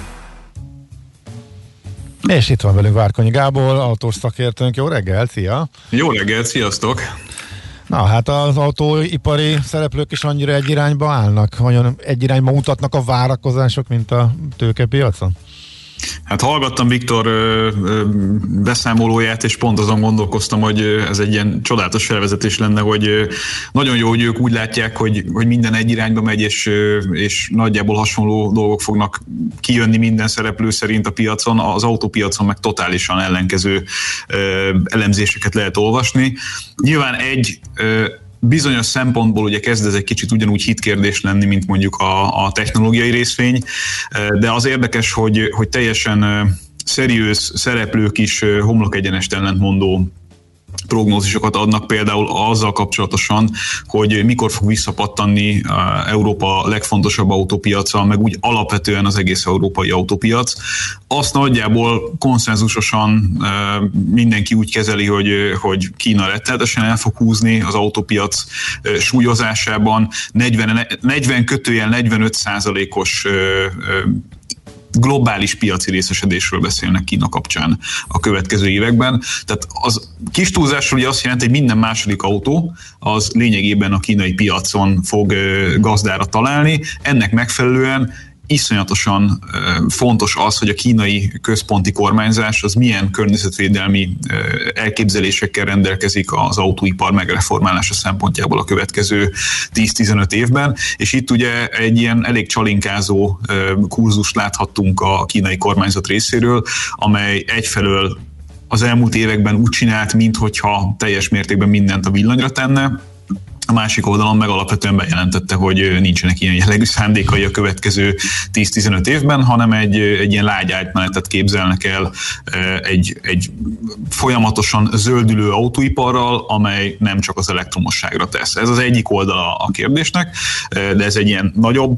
És itt van velünk Várkonyi Gábor, autós szakértőnk. Jó reggel, szia! Jó reggel, sziasztok! Na hát az autóipari szereplők is annyira egy irányba állnak? Vagy egy irányba mutatnak a várakozások, mint a tőkepiacon? Hát hallgattam Viktor ö, ö, beszámolóját, és pont azon gondolkoztam, hogy ez egy ilyen csodálatos felvezetés lenne, hogy ö, nagyon jó, hogy ők úgy látják, hogy, hogy minden egy irányba megy, és, ö, és nagyjából hasonló dolgok fognak kijönni minden szereplő szerint a piacon, az autópiacon meg totálisan ellenkező ö, elemzéseket lehet olvasni. Nyilván egy ö, bizonyos szempontból ugye kezd ez egy kicsit ugyanúgy hitkérdés lenni, mint mondjuk a, a technológiai részvény, de az érdekes, hogy, hogy teljesen szeriős szereplők is homlok egyenest ellentmondó prognózisokat adnak például azzal kapcsolatosan, hogy mikor fog visszapattanni Európa legfontosabb autópiaca, meg úgy alapvetően az egész európai autópiac. Azt nagyjából konszenzusosan mindenki úgy kezeli, hogy, hogy Kína rettenetesen el fog húzni az autópiac súlyozásában, 40, 40 kötőjel 45 százalékos globális piaci részesedésről beszélnek Kína kapcsán a következő években. Tehát az kis túlzásról ugye azt jelenti, hogy minden második autó az lényegében a kínai piacon fog gazdára találni. Ennek megfelelően iszonyatosan fontos az, hogy a kínai központi kormányzás az milyen környezetvédelmi elképzelésekkel rendelkezik az autóipar megreformálása szempontjából a következő 10-15 évben, és itt ugye egy ilyen elég csalinkázó kurzust láthattunk a kínai kormányzat részéről, amely egyfelől az elmúlt években úgy csinált, minthogyha teljes mértékben mindent a villanyra tenne, a másik oldalon meg alapvetően bejelentette, hogy nincsenek ilyen jellegű szándékai a következő 10-15 évben, hanem egy, egy ilyen lágy átmenetet képzelnek el egy, egy folyamatosan zöldülő autóiparral, amely nem csak az elektromosságra tesz. Ez az egyik oldala a kérdésnek, de ez egy ilyen nagyobb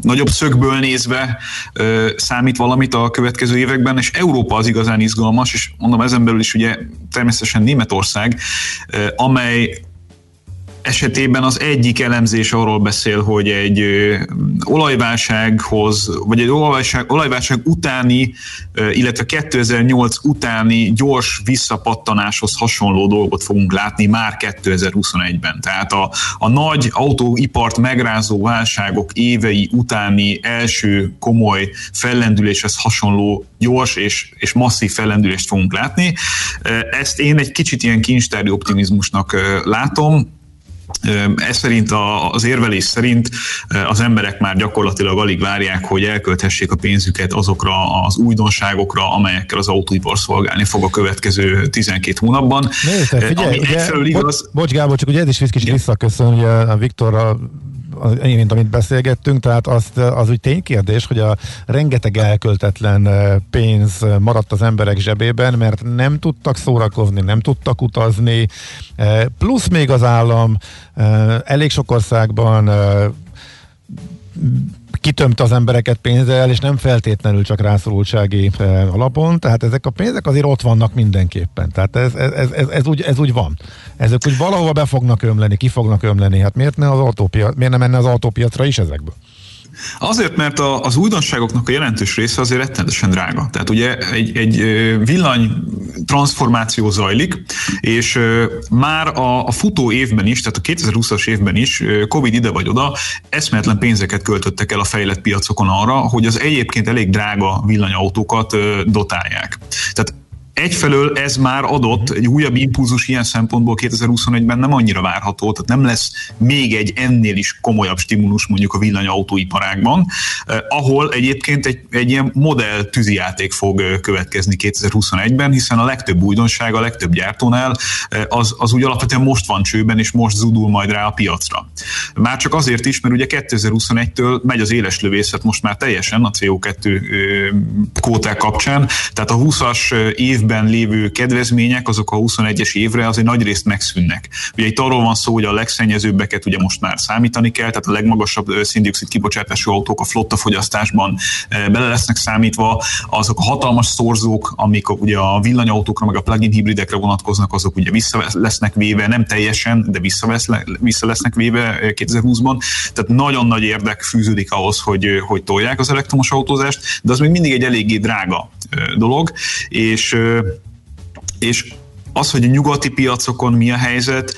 nagyobb szögből nézve ö, számít valamit a következő években, és Európa az igazán izgalmas, és mondom ezen belül is ugye természetesen Németország, ö, amely esetében az egyik elemzés arról beszél, hogy egy olajválsághoz, vagy egy olajválság, olajválság utáni, illetve 2008 utáni gyors visszapattanáshoz hasonló dolgot fogunk látni már 2021-ben. Tehát a, a nagy autóipart megrázó válságok évei utáni első komoly fellendüléshez hasonló gyors és, és masszív fellendülést fogunk látni. Ezt én egy kicsit ilyen kincstári optimizmusnak látom, ez szerint az érvelés szerint az emberek már gyakorlatilag alig várják, hogy elkölthessék a pénzüket azokra az újdonságokra, amelyekkel az autóipar szolgálni fog a következő 12 hónapban. Nézd, figyelj, ugye, igaz... Bocs Gábor, csak ugye ez is kicsit visszaköszön, ugye a Viktorral mint amit beszélgettünk, tehát az, az úgy ténykérdés, hogy a rengeteg elköltetlen pénz maradt az emberek zsebében, mert nem tudtak szórakozni, nem tudtak utazni, plusz még az állam elég sok országban kitömte az embereket pénzzel, és nem feltétlenül csak rászorultsági alapon, tehát ezek a pénzek azért ott vannak mindenképpen. Tehát ez, ez, ez, ez, ez, úgy, ez úgy van. Ezek úgy valahova be fognak ömleni, ki fognak ömleni. Hát miért, ne az autópiac, miért nem menne az autópiacra is ezekből? Azért, mert a, az újdonságoknak a jelentős része azért rettenetesen drága. Tehát ugye egy, egy villany transformáció zajlik, és már a, a futó évben is, tehát a 2020-as évben is, Covid ide vagy oda, eszméletlen pénzeket költöttek el a fejlett piacokon arra, hogy az egyébként elég drága villanyautókat dotálják. Tehát egyfelől ez már adott egy újabb impulzus ilyen szempontból 2021-ben nem annyira várható, tehát nem lesz még egy ennél is komolyabb stimulus mondjuk a villanyautóiparágban, eh, ahol egyébként egy, egy ilyen modell tűzijáték fog eh, következni 2021-ben, hiszen a legtöbb újdonság, a legtöbb gyártónál eh, az, az úgy alapvetően most van csőben, és most zudul majd rá a piacra. Már csak azért is, mert ugye 2021-től megy az éles lövészet most már teljesen a CO2 kóták kapcsán, tehát a 20-as év évben lévő kedvezmények, azok a 21-es évre azért nagy részt megszűnnek. Ugye itt arról van szó, hogy a legszennyezőbbeket ugye most már számítani kell, tehát a legmagasabb széndiokszid kibocsátású autók a flotta fogyasztásban bele lesznek számítva, azok a hatalmas szorzók, amik ugye a villanyautókra, meg a plug-in hibridekre vonatkoznak, azok ugye vissza lesznek véve, nem teljesen, de vissza, vissza lesznek véve 2020-ban. Tehát nagyon nagy érdek fűződik ahhoz, hogy, hogy tolják az elektromos autózást, de az még mindig egy eléggé drága dolog, és és az, hogy a nyugati piacokon mi a helyzet,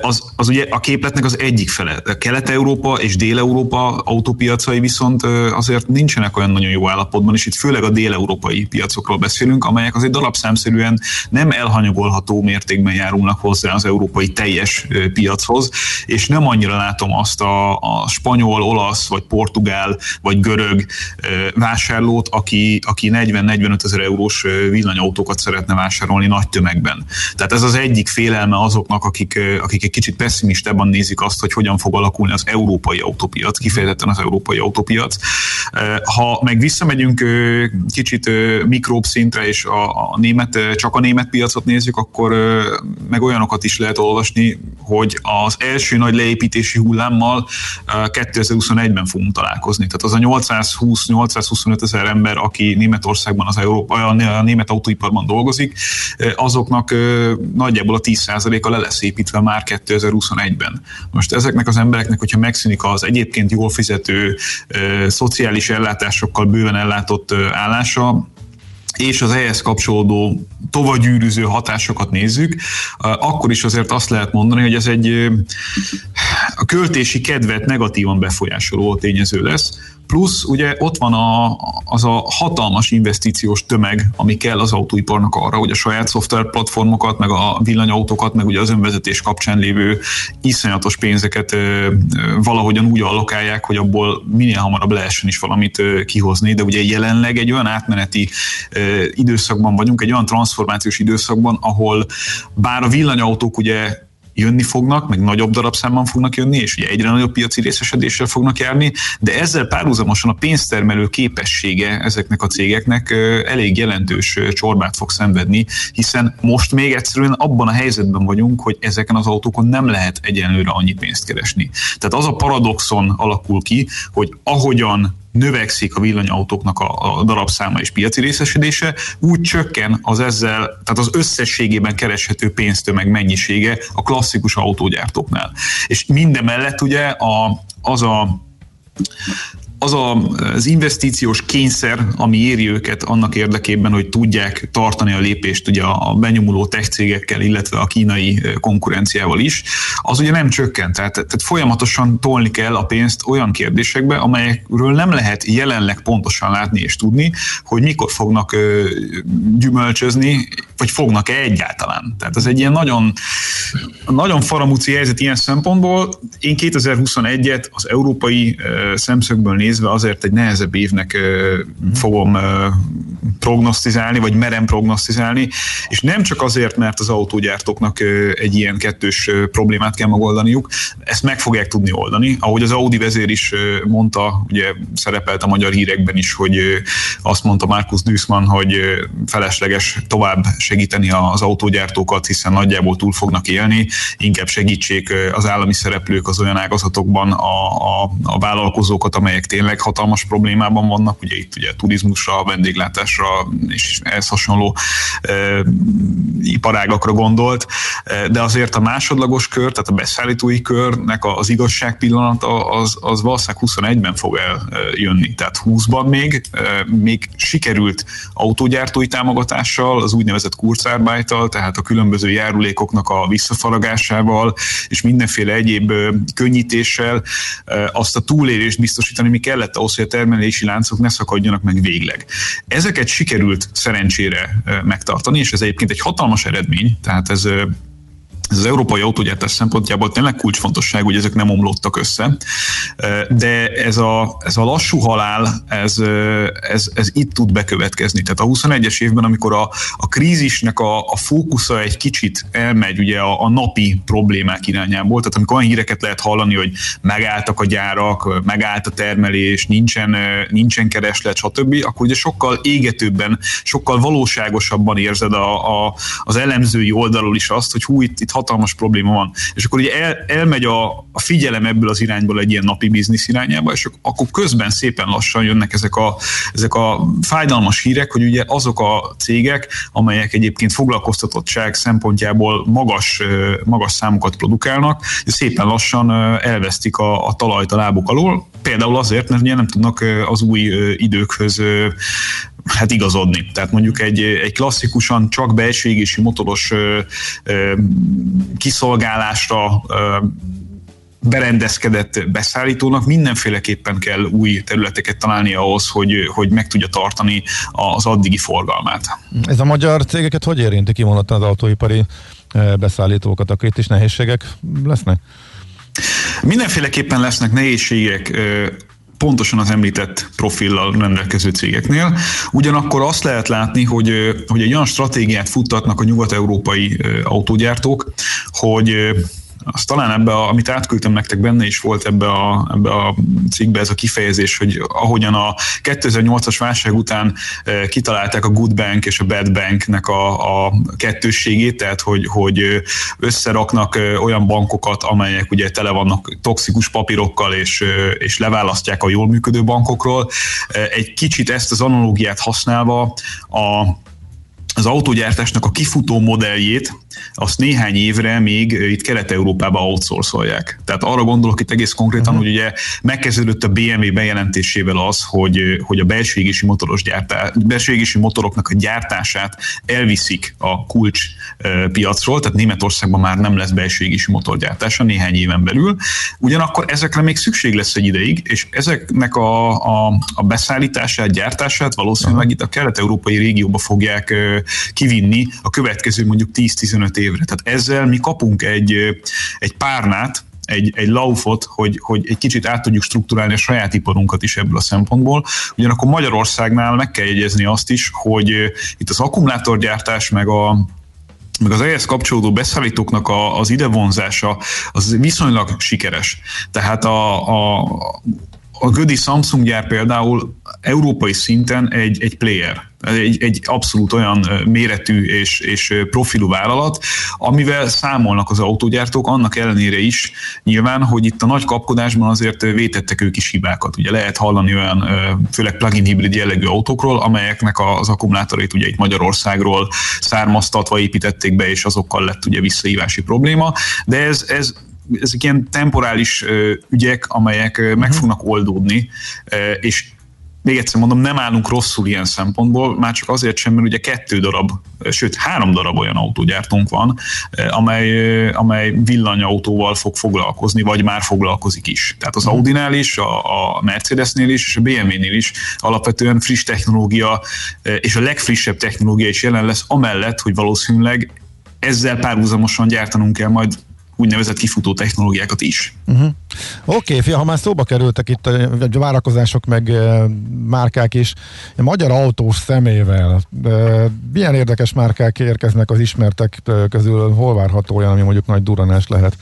az, az ugye a képletnek az egyik fele. Kelet-Európa és Dél-Európa autópiacai viszont azért nincsenek olyan nagyon jó állapotban, és itt főleg a dél-európai piacokról beszélünk, amelyek azért darabszámszerűen nem elhanyagolható mértékben járulnak hozzá az európai teljes piachoz, és nem annyira látom azt a, a spanyol, olasz, vagy portugál, vagy görög vásárlót, aki, aki 40-45 ezer eurós villanyautókat szeretne vásárolni nagy tömegben. Tehát ez az egyik félelme azoknak, akik, akik egy kicsit pessimistában nézik azt, hogy hogyan fog alakulni az európai autópiac, kifejezetten az európai autópiac. Ha meg visszamegyünk kicsit mikróbb szintre, és a, a német, csak a német piacot nézzük, akkor meg olyanokat is lehet olvasni, hogy az első nagy leépítési hullámmal 2021-ben fogunk találkozni. Tehát az a 820-825 ezer ember, aki Németországban az Európa, a német autóiparban dolgozik, azoknak nagyjából a 10%-a le lesz építve már 2021-ben. Most ezeknek az embereknek, hogyha megszűnik az egyébként jól fizető szociális ellátásokkal bőven ellátott állása, és az ehhez kapcsolódó tovagyűrűző hatásokat nézzük, akkor is azért azt lehet mondani, hogy ez egy a költési kedvet negatívan befolyásoló tényező lesz. Plusz ugye ott van a, az a hatalmas investíciós tömeg, ami kell az autóiparnak arra, hogy a saját szoftver platformokat, meg a villanyautókat, meg ugye az önvezetés kapcsán lévő iszonyatos pénzeket ö, valahogyan úgy allokálják, hogy abból minél hamarabb lehessen is valamit ö, kihozni, de ugye jelenleg egy olyan átmeneti ö, időszakban vagyunk, egy olyan transformációs időszakban, ahol bár a villanyautók ugye jönni fognak, meg nagyobb darabszámban fognak jönni, és ugye egyre nagyobb piaci részesedéssel fognak járni, de ezzel párhuzamosan a pénztermelő képessége ezeknek a cégeknek elég jelentős csorbát fog szenvedni, hiszen most még egyszerűen abban a helyzetben vagyunk, hogy ezeken az autókon nem lehet egyenlőre annyi pénzt keresni. Tehát az a paradoxon alakul ki, hogy ahogyan növekszik a villanyautóknak a, darabszáma és piaci részesedése, úgy csökken az ezzel, tehát az összességében kereshető pénztömeg mennyisége a klasszikus autógyártóknál. És mindemellett ugye a, az a az a, az investíciós kényszer, ami éri őket annak érdekében, hogy tudják tartani a lépést ugye a benyomuló tech cégekkel, illetve a kínai konkurenciával is, az ugye nem csökkent. Tehát, tehát folyamatosan tolni kell a pénzt olyan kérdésekbe, amelyekről nem lehet jelenleg pontosan látni és tudni, hogy mikor fognak gyümölcsözni, vagy fognak-e egyáltalán. Tehát ez egy ilyen nagyon, nagyon faramúci helyzet ilyen szempontból. Én 2021-et az európai szemszögből nézve nézve azért egy nehezebb évnek fogom prognosztizálni, vagy merem prognosztizálni, és nem csak azért, mert az autógyártóknak egy ilyen kettős problémát kell megoldaniuk, ezt meg fogják tudni oldani. Ahogy az Audi vezér is mondta, ugye szerepelt a magyar hírekben is, hogy azt mondta Markus Duismann, hogy felesleges tovább segíteni az autógyártókat, hiszen nagyjából túl fognak élni, inkább segítsék az állami szereplők az olyan ágazatokban a, a, a vállalkozókat, amelyek tényleg tényleg hatalmas problémában vannak, ugye itt ugye turizmusra, vendéglátásra és ehhez hasonló e, iparágakra gondolt, de azért a másodlagos kör, tehát a beszállítói körnek az igazság pillanata az, az valószínűleg 21-ben fog eljönni, tehát 20-ban még, még sikerült autógyártói támogatással, az úgynevezett kurzarbájtal, tehát a különböző járulékoknak a visszafaragásával és mindenféle egyéb könnyítéssel azt a túlélést biztosítani, mi kellett kellett ahhoz, hogy a termelési láncok ne szakadjanak meg végleg. Ezeket sikerült szerencsére megtartani, és ez egyébként egy hatalmas eredmény, tehát ez ez az európai autógyártás szempontjából tényleg kulcsfontosság, hogy ezek nem omlottak össze, de ez a, ez a lassú halál, ez, ez, ez itt tud bekövetkezni. Tehát a 21-es évben, amikor a, a krízisnek a, a fókusza egy kicsit elmegy ugye a, a napi problémák irányából, tehát amikor olyan híreket lehet hallani, hogy megálltak a gyárak, megállt a termelés, nincsen, nincsen kereslet, stb., akkor ugye sokkal égetőbben, sokkal valóságosabban érzed a, a, az elemzői oldalról is azt, hogy hú, itt, itt hatalmas probléma van. És akkor ugye el, elmegy a, a figyelem ebből az irányból egy ilyen napi biznisz irányába, és akkor közben szépen lassan jönnek ezek a, ezek a fájdalmas hírek, hogy ugye azok a cégek, amelyek egyébként foglalkoztatottság szempontjából magas, magas számokat produkálnak, szépen lassan elvesztik a, a talajt a lábuk alól, például azért, mert ugye nem tudnak az új időkhöz hát igazodni. Tehát mondjuk egy, egy klasszikusan csak belségési motoros ö, ö, kiszolgálásra ö, berendezkedett beszállítónak mindenféleképpen kell új területeket találni ahhoz, hogy, hogy meg tudja tartani az addigi forgalmát. Ez a magyar cégeket hogy érinti kimondottan az autóipari beszállítókat? Akkor itt is nehézségek lesznek? Mindenféleképpen lesznek nehézségek pontosan az említett profillal rendelkező cégeknél. Ugyanakkor azt lehet látni, hogy, hogy egy olyan stratégiát futtatnak a nyugat-európai autógyártók, hogy azt talán ebbe, a, amit átküldtem nektek, benne is volt ebbe a, ebbe a cikkbe ez a kifejezés, hogy ahogyan a 2008-as válság után e, kitalálták a Good Bank és a Bad Banknek a, a kettősségét, tehát hogy, hogy összeraknak e, olyan bankokat, amelyek ugye tele vannak toxikus papírokkal, és, és leválasztják a jól működő bankokról. Egy kicsit ezt az analógiát használva a az autógyártásnak a kifutó modelljét, azt néhány évre még itt Kelet-Európába outsourcolják. Tehát arra gondolok itt egész konkrétan, uh-huh. hogy ugye megkezdődött a BMW bejelentésével az, hogy, hogy a belső égési, motoros gyártás, belső égési motoroknak a gyártását elviszik a kulcs piacról, tehát Németországban már nem lesz belső égési motorgyártása néhány éven belül. Ugyanakkor ezekre még szükség lesz egy ideig, és ezeknek a, a, a beszállítását, gyártását valószínűleg uh-huh. itt a kelet-európai régióba fogják kivinni a következő mondjuk 10-15 évre. Tehát ezzel mi kapunk egy, egy párnát, egy, egy laufot, hogy, hogy egy kicsit át tudjuk struktúrálni a saját iparunkat is ebből a szempontból. Ugyanakkor Magyarországnál meg kell jegyezni azt is, hogy itt az akkumulátorgyártás meg a meg az ehhez kapcsolódó beszállítóknak a, az idevonzása az viszonylag sikeres. Tehát a, a a Gödi Samsung gyár például európai szinten egy, egy player, egy, egy abszolút olyan méretű és, és profilú vállalat, amivel számolnak az autógyártók, annak ellenére is nyilván, hogy itt a nagy kapkodásban azért vétettek ők is hibákat. Ugye lehet hallani olyan, főleg plug-in hibrid jellegű autókról, amelyeknek az akkumulátorait ugye itt Magyarországról származtatva építették be, és azokkal lett ugye visszahívási probléma, de ez, ez ezek ilyen temporális ügyek, amelyek meg mhm. fognak oldódni, és még egyszer mondom, nem állunk rosszul ilyen szempontból, már csak azért sem, mert ugye kettő darab, sőt három darab olyan autógyártónk van, amely, amely villanyautóval fog foglalkozni, vagy már foglalkozik is. Tehát az mhm. Audinál is, a, a Mercedesnél is, és a BMW-nél is alapvetően friss technológia, és a legfrissebb technológia is jelen lesz, amellett, hogy valószínűleg ezzel párhuzamosan gyártanunk kell majd úgynevezett kifutó technológiákat is. Uh-huh. Oké, okay, ha már szóba kerültek itt a várakozások meg márkák is, a magyar autós szemével milyen érdekes márkák érkeznek az ismertek közül, hol várható olyan, ami mondjuk nagy duranás lehet?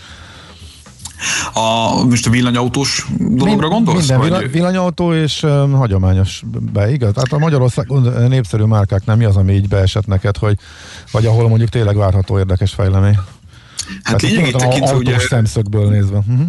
A, most a villanyautós dologra gondolsz? Minden vagy? villanyautó és um, hagyományos be, igaz? Tehát a Magyarország népszerű márkáknál mi az, ami így beesett neked, hogy, vagy ahol mondjuk tényleg várható érdekes fejlemény? Hát lényegét tekintve ugye... szemszögből nézve. Uh-huh.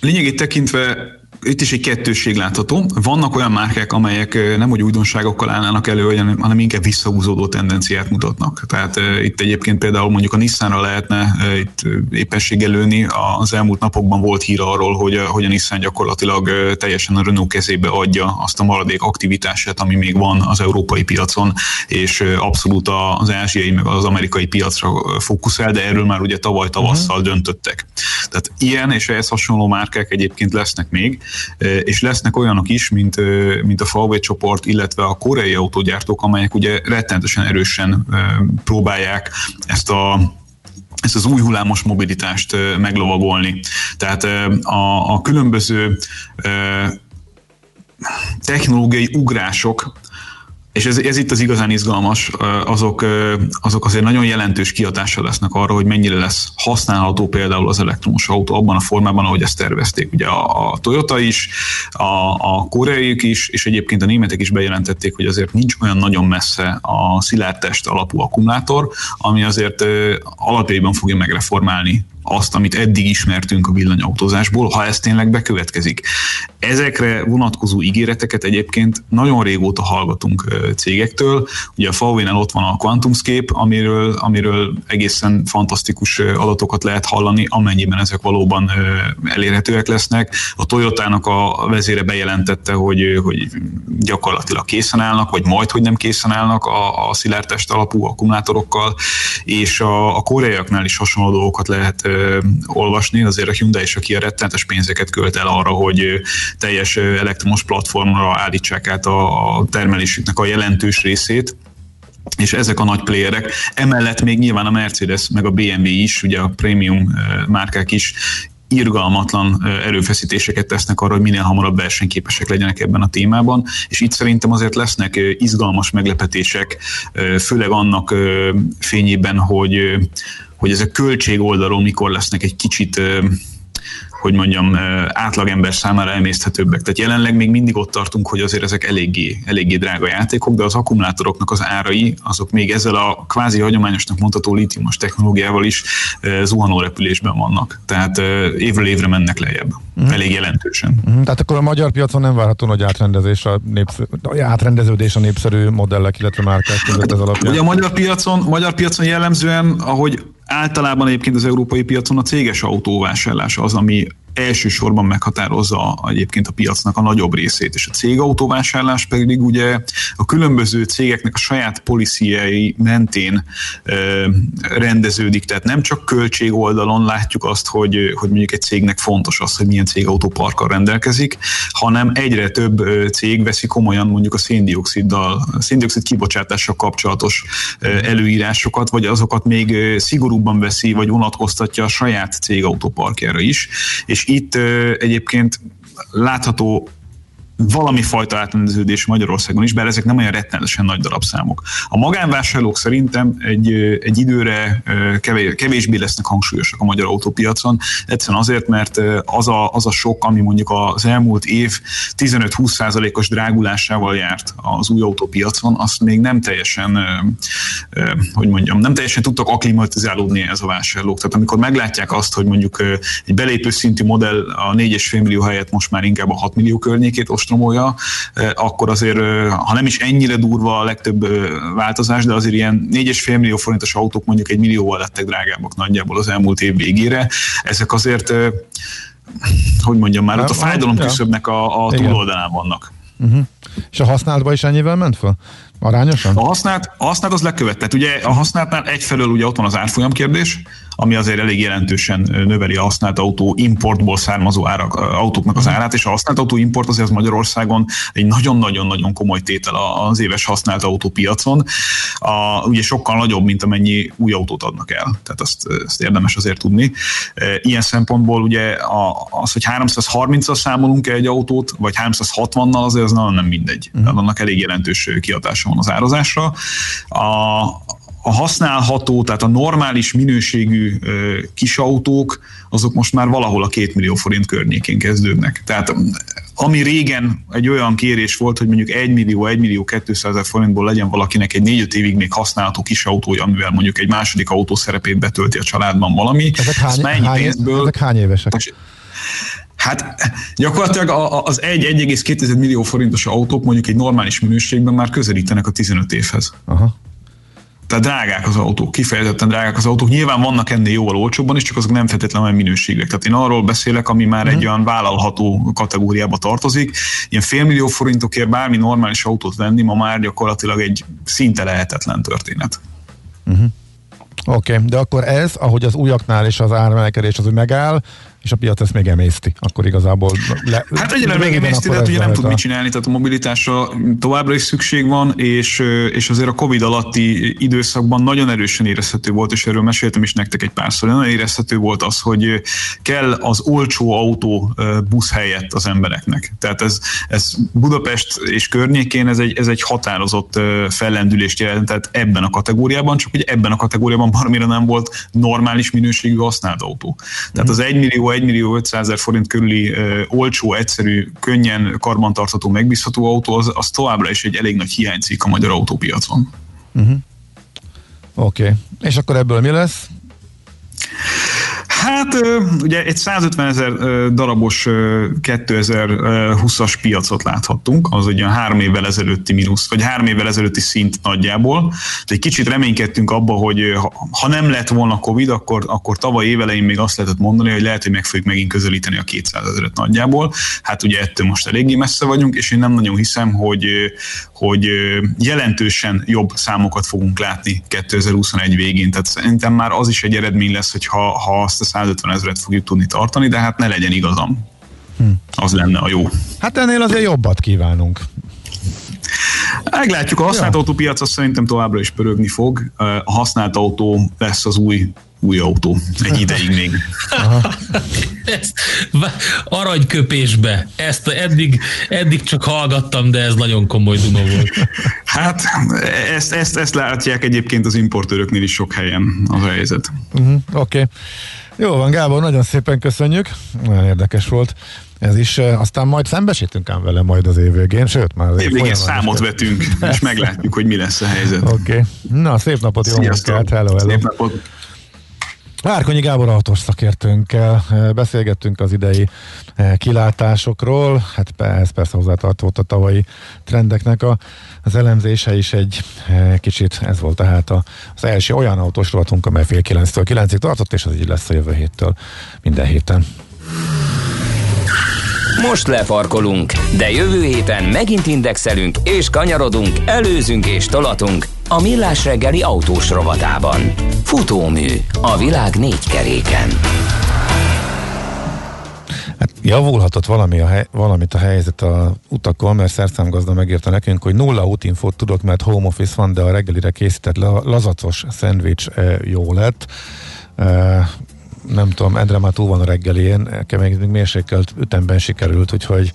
Lényegét tekintve itt is egy kettősség látható. Vannak olyan márkák, amelyek nem hogy újdonságokkal állnának elő, hanem inkább visszahúzódó tendenciát mutatnak. Tehát uh, itt egyébként például mondjuk a Nissanra lehetne uh, itt épességgel lőni. Az elmúlt napokban volt hír arról, hogy, uh, hogy a Nissan gyakorlatilag uh, teljesen a Renault kezébe adja azt a maradék aktivitását, ami még van az európai piacon, és abszolút az ázsiai meg az amerikai piacra fókuszál, de erről már ugye tavaly tavasszal uh-huh. döntöttek. Tehát ilyen és ehhez hasonló márkák egyébként lesznek még, és lesznek olyanok is, mint, mint a Huawei csoport, illetve a koreai autógyártók, amelyek ugye rettenetesen erősen próbálják ezt a ezt az új hullámos mobilitást meglovagolni. Tehát a, a különböző technológiai ugrások és ez, ez itt az igazán izgalmas, azok, azok azért nagyon jelentős kiadással lesznek arra, hogy mennyire lesz használható például az elektromos autó abban a formában, ahogy ezt tervezték. Ugye a, a Toyota is, a, a koreaiak is, és egyébként a németek is bejelentették, hogy azért nincs olyan nagyon messze a szilárdtest alapú akkumulátor, ami azért alapjaiban fogja megreformálni azt, amit eddig ismertünk a villanyautózásból, ha ez tényleg bekövetkezik. Ezekre vonatkozó ígéreteket egyébként nagyon régóta hallgatunk cégektől. Ugye a VW-nál ott van a QuantumScape, amiről, amiről egészen fantasztikus adatokat lehet hallani, amennyiben ezek valóban elérhetőek lesznek. A Toyotának a vezére bejelentette, hogy, hogy gyakorlatilag készen állnak, vagy majd, hogy nem készen állnak a, a szilárdtest alapú akkumulátorokkal, és a, a koreaiaknál is hasonló dolgokat lehet olvasni, azért a Hyundai és a Kia rettenetes pénzeket költ el arra, hogy teljes elektromos platformra állítsák át a, a termelésüknek a jelentős részét, és ezek a nagy playerek, emellett még nyilván a Mercedes meg a BMW is, ugye a prémium márkák is irgalmatlan erőfeszítéseket tesznek arra, hogy minél hamarabb versenyképesek legyenek ebben a témában, és itt szerintem azért lesznek izgalmas meglepetések, főleg annak fényében, hogy hogy ez a költség oldalról mikor lesznek egy kicsit hogy mondjam, átlagember számára emészthetőbbek. Tehát jelenleg még mindig ott tartunk, hogy azért ezek eléggé, eléggé drága játékok, de az akkumulátoroknak az árai, azok még ezzel a kvázi hagyományosnak mondható lítiumos technológiával is zuhanó repülésben vannak. Tehát évről évre mennek lejjebb. Uh-huh. Elég jelentősen. Uh-huh. Tehát akkor a magyar piacon nem várható nagy átrendezés a népszerű, átrendeződés a népszerű modellek, illetve márkák között ez alapján? Ugye a magyar piacon, magyar piacon jellemzően, ahogy általában egyébként az európai piacon a céges autóvásárlás az, ami elsősorban meghatározza egyébként a piacnak a nagyobb részét, és a cégautóvásárlás pedig ugye a különböző cégeknek a saját policyjai mentén ö, rendeződik, tehát nem csak költség oldalon látjuk azt, hogy, hogy mondjuk egy cégnek fontos az, hogy milyen cégautóparkkal rendelkezik, hanem egyre több cég veszi komolyan mondjuk a széndioksziddal, széndiokszid kibocsátással kapcsolatos előírásokat, vagy azokat még szigorúbban veszi, vagy vonatkoztatja a saját cégautóparkjára is, és és itt egyébként látható valami fajta átrendeződés Magyarországon is, bár ezek nem olyan rettenetesen nagy darabszámok. A magánvásárlók szerintem egy, egy időre kevésbé lesznek hangsúlyosak a magyar autópiacon, egyszerűen azért, mert az a, az a sok, ami mondjuk az elmúlt év 15-20%-os drágulásával járt az új autópiacon, azt még nem teljesen, hogy mondjam, nem teljesen tudtak aklimatizálódni ez a vásárlók. Tehát amikor meglátják azt, hogy mondjuk egy belépő szintű modell a 4,5 millió helyett most már inkább a 6 millió környékét ostromolja, akkor azért, ha nem is ennyire durva a legtöbb változás, de azért ilyen 4,5 millió forintos autók mondjuk egy millióval lettek drágábbak nagyjából az elmúlt év végére. Ezek azért, hogy mondjam már, ott a fájdalom küszöbnek a, a túloldalán vannak. Uh-huh. És a használatban is ennyivel ment fel? Arányosan? A használt, a használt az lekövet. Tehát ugye a használtnál egyfelől ugye ott van az árfolyam kérdés, ami azért elég jelentősen növeli a használt autó importból származó árak, autóknak az árát, és a használt autó import azért az Magyarországon egy nagyon-nagyon-nagyon komoly tétel az éves használt autópiacon. A, ugye sokkal nagyobb, mint amennyi új autót adnak el. Tehát azt, azt érdemes azért tudni. Ilyen szempontból ugye az, hogy 330-al számolunk egy autót, vagy 360-nal, azért az nagyon nem mindegy. Mm. Tehát annak elég jelentős kiadása van az árazásra. A, a használható, tehát a normális minőségű kis autók, azok most már valahol a két millió forint környékén kezdődnek. Tehát ami régen egy olyan kérés volt, hogy mondjuk 1 millió, 1 millió 200 ezer forintból legyen valakinek egy 4-5 évig még használható kis autója, amivel mondjuk egy második autó szerepét betölti a családban valami. Ezek hány, hány, pénzből, ezek hány évesek? Hát gyakorlatilag az 1-1,2 millió forintos autók mondjuk egy normális minőségben már közelítenek a 15 évhez. Aha. Tehát drágák az autók, kifejezetten drágák az autók. Nyilván vannak ennél jóval olcsóbban is, csak azok nem feltétlenül olyan minőségek. Tehát én arról beszélek, ami már uh-huh. egy olyan vállalható kategóriába tartozik. Ilyen félmillió forintokért bármi normális autót venni ma már gyakorlatilag egy szinte lehetetlen történet. Uh-huh. Oké, okay, de akkor ez, ahogy az újaknál is az áremelkedés az, hogy megáll, és a piac ezt még emészti, akkor igazából... Le, hát egyre még emészti, de ugye nem tud mit csinálni, tehát a mobilitásra továbbra is szükség van, és, és azért a Covid alatti időszakban nagyon erősen érezhető volt, és erről meséltem is nektek egy párszor, nagyon érezhető volt az, hogy kell az olcsó autó busz helyett az embereknek. Tehát ez, ez Budapest és környékén ez egy, ez egy határozott fellendülést jelentett ebben a kategóriában, csak hogy ebben a kategóriában baromira nem volt normális minőségű használt autó. Tehát az 1 millió 1 millió 500 ezer forint körüli olcsó, egyszerű, könnyen karbantartható, megbízható autó, az, az továbbra is egy elég nagy hiánycikk a magyar autópiacon. Uh-huh. Oké. Okay. És akkor ebből mi lesz? Hát ugye egy 150 ezer darabos 2020-as piacot láthattunk, az ugye három évvel ezelőtti mínusz, vagy három évvel ezelőtti szint nagyjából. De egy kicsit reménykedtünk abba, hogy ha nem lett volna Covid, akkor, akkor tavaly évelején még azt lehetett mondani, hogy lehet, hogy meg fogjuk megint közelíteni a 200 ezeret nagyjából. Hát ugye ettől most eléggé messze vagyunk, és én nem nagyon hiszem, hogy, hogy jelentősen jobb számokat fogunk látni 2021 végén. Tehát szerintem már az is egy eredmény lesz, hogy ha, ha azt a 150 ezeret fogjuk tudni tartani, de hát ne legyen igazam. Hm. Az lenne a jó. Hát ennél azért jobbat kívánunk. Meglátjuk, a használt ja. autópiac azt szerintem továbbra is pörögni fog. A használt autó lesz az új új autó. Egy ideig még. ezt aranyköpésbe. Ezt eddig, eddig csak hallgattam, de ez nagyon komoly duma volt. Hát ezt, ezt, ezt látják egyébként az importőröknél is sok helyen az a helyzet. Uh-huh, Oké. Okay. Jó van, Gábor, nagyon szépen köszönjük. Nagyon érdekes volt ez is. Aztán majd szembesítünk ám vele majd az év végén, sőt már az év végén számot is. vetünk, és meglátjuk, hogy mi lesz a helyzet. Oké. Okay. Na, szép napot, jó munkát, hello, hello. Szép napot. Várkonyi Gábor autós szakértőnkkel eh, beszélgettünk az idei eh, kilátásokról, hát ez persze hozzátartott a tavalyi trendeknek a, az elemzése is egy eh, kicsit, ez volt tehát az első olyan autós rovatunk, amely fél kilenctől kilencig tartott, és az így lesz a jövő héttől minden héten. Most lefarkolunk, de jövő héten megint indexelünk és kanyarodunk, előzünk és tolatunk a Millás reggeli autós rovatában. Futómű a világ négy keréken. Hát javulhatott valami a hely, valamit a helyzet a utakon, mert szerszámgazda megírta nekünk, hogy nulla útinfót tudok, mert home office van, de a reggelire készített lazacos szendvics e, jó lett. E, nem tudom, Endre már túl van a reggelén, még mérsékelt ütemben sikerült, úgyhogy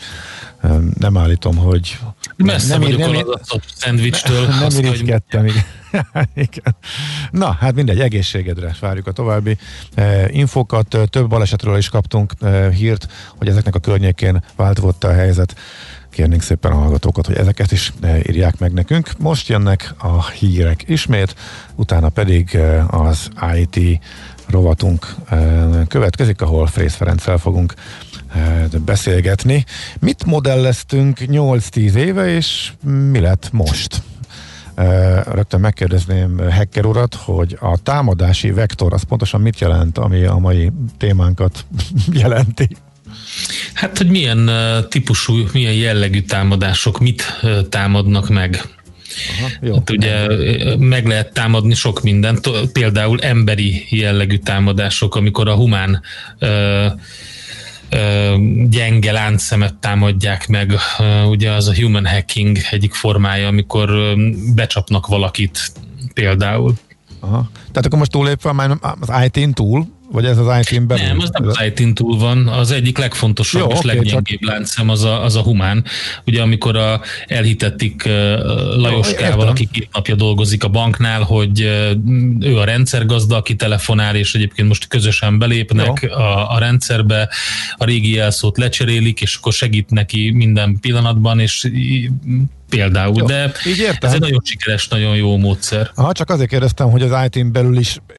nem állítom, hogy Messze nem, vagyok nem, nem, a szendvicstől. Nem, nem irigykedtem, hogy... igen. Na, hát mindegy, egészségedre várjuk a további eh, infokat. Több balesetről is kaptunk eh, hírt, hogy ezeknek a környékén változott a helyzet. Kérnénk szépen a hallgatókat, hogy ezeket is eh, írják meg nekünk. Most jönnek a hírek ismét, utána pedig eh, az IT rovatunk eh, következik, ahol Frész Ferenccel fogunk beszélgetni. Mit modelleztünk 8-10 éve, és mi lett most? Rögtön megkérdezném Hacker urat, hogy a támadási vektor az pontosan mit jelent, ami a mai témánkat jelenti? Hát, hogy milyen típusú, milyen jellegű támadások, mit támadnak meg. Aha, jó. Hát ugye meg lehet támadni sok mindent, például emberi jellegű támadások, amikor a humán ö, ö, gyenge láncszemet támadják meg, ugye az a human hacking egyik formája, amikor becsapnak valakit például. Aha. Tehát akkor most túlépve az IT-n túl, vagy ez az IT-n belül? Nem, az nem az IT-n túl van. Az egyik legfontosabb Jó, és okay, leggyengébb csak... láncszem az a, az a humán. Ugye amikor a, elhitettik Lajoskával, Jó, aki két napja dolgozik a banknál, hogy ő a rendszergazda, aki telefonál, és egyébként most közösen belépnek a, a rendszerbe, a régi jelszót lecserélik, és akkor segít neki minden pillanatban, és például, jó, de így értem. ez egy nagyon sikeres, nagyon jó módszer. Aha, csak azért kérdeztem, hogy az IT-n belül is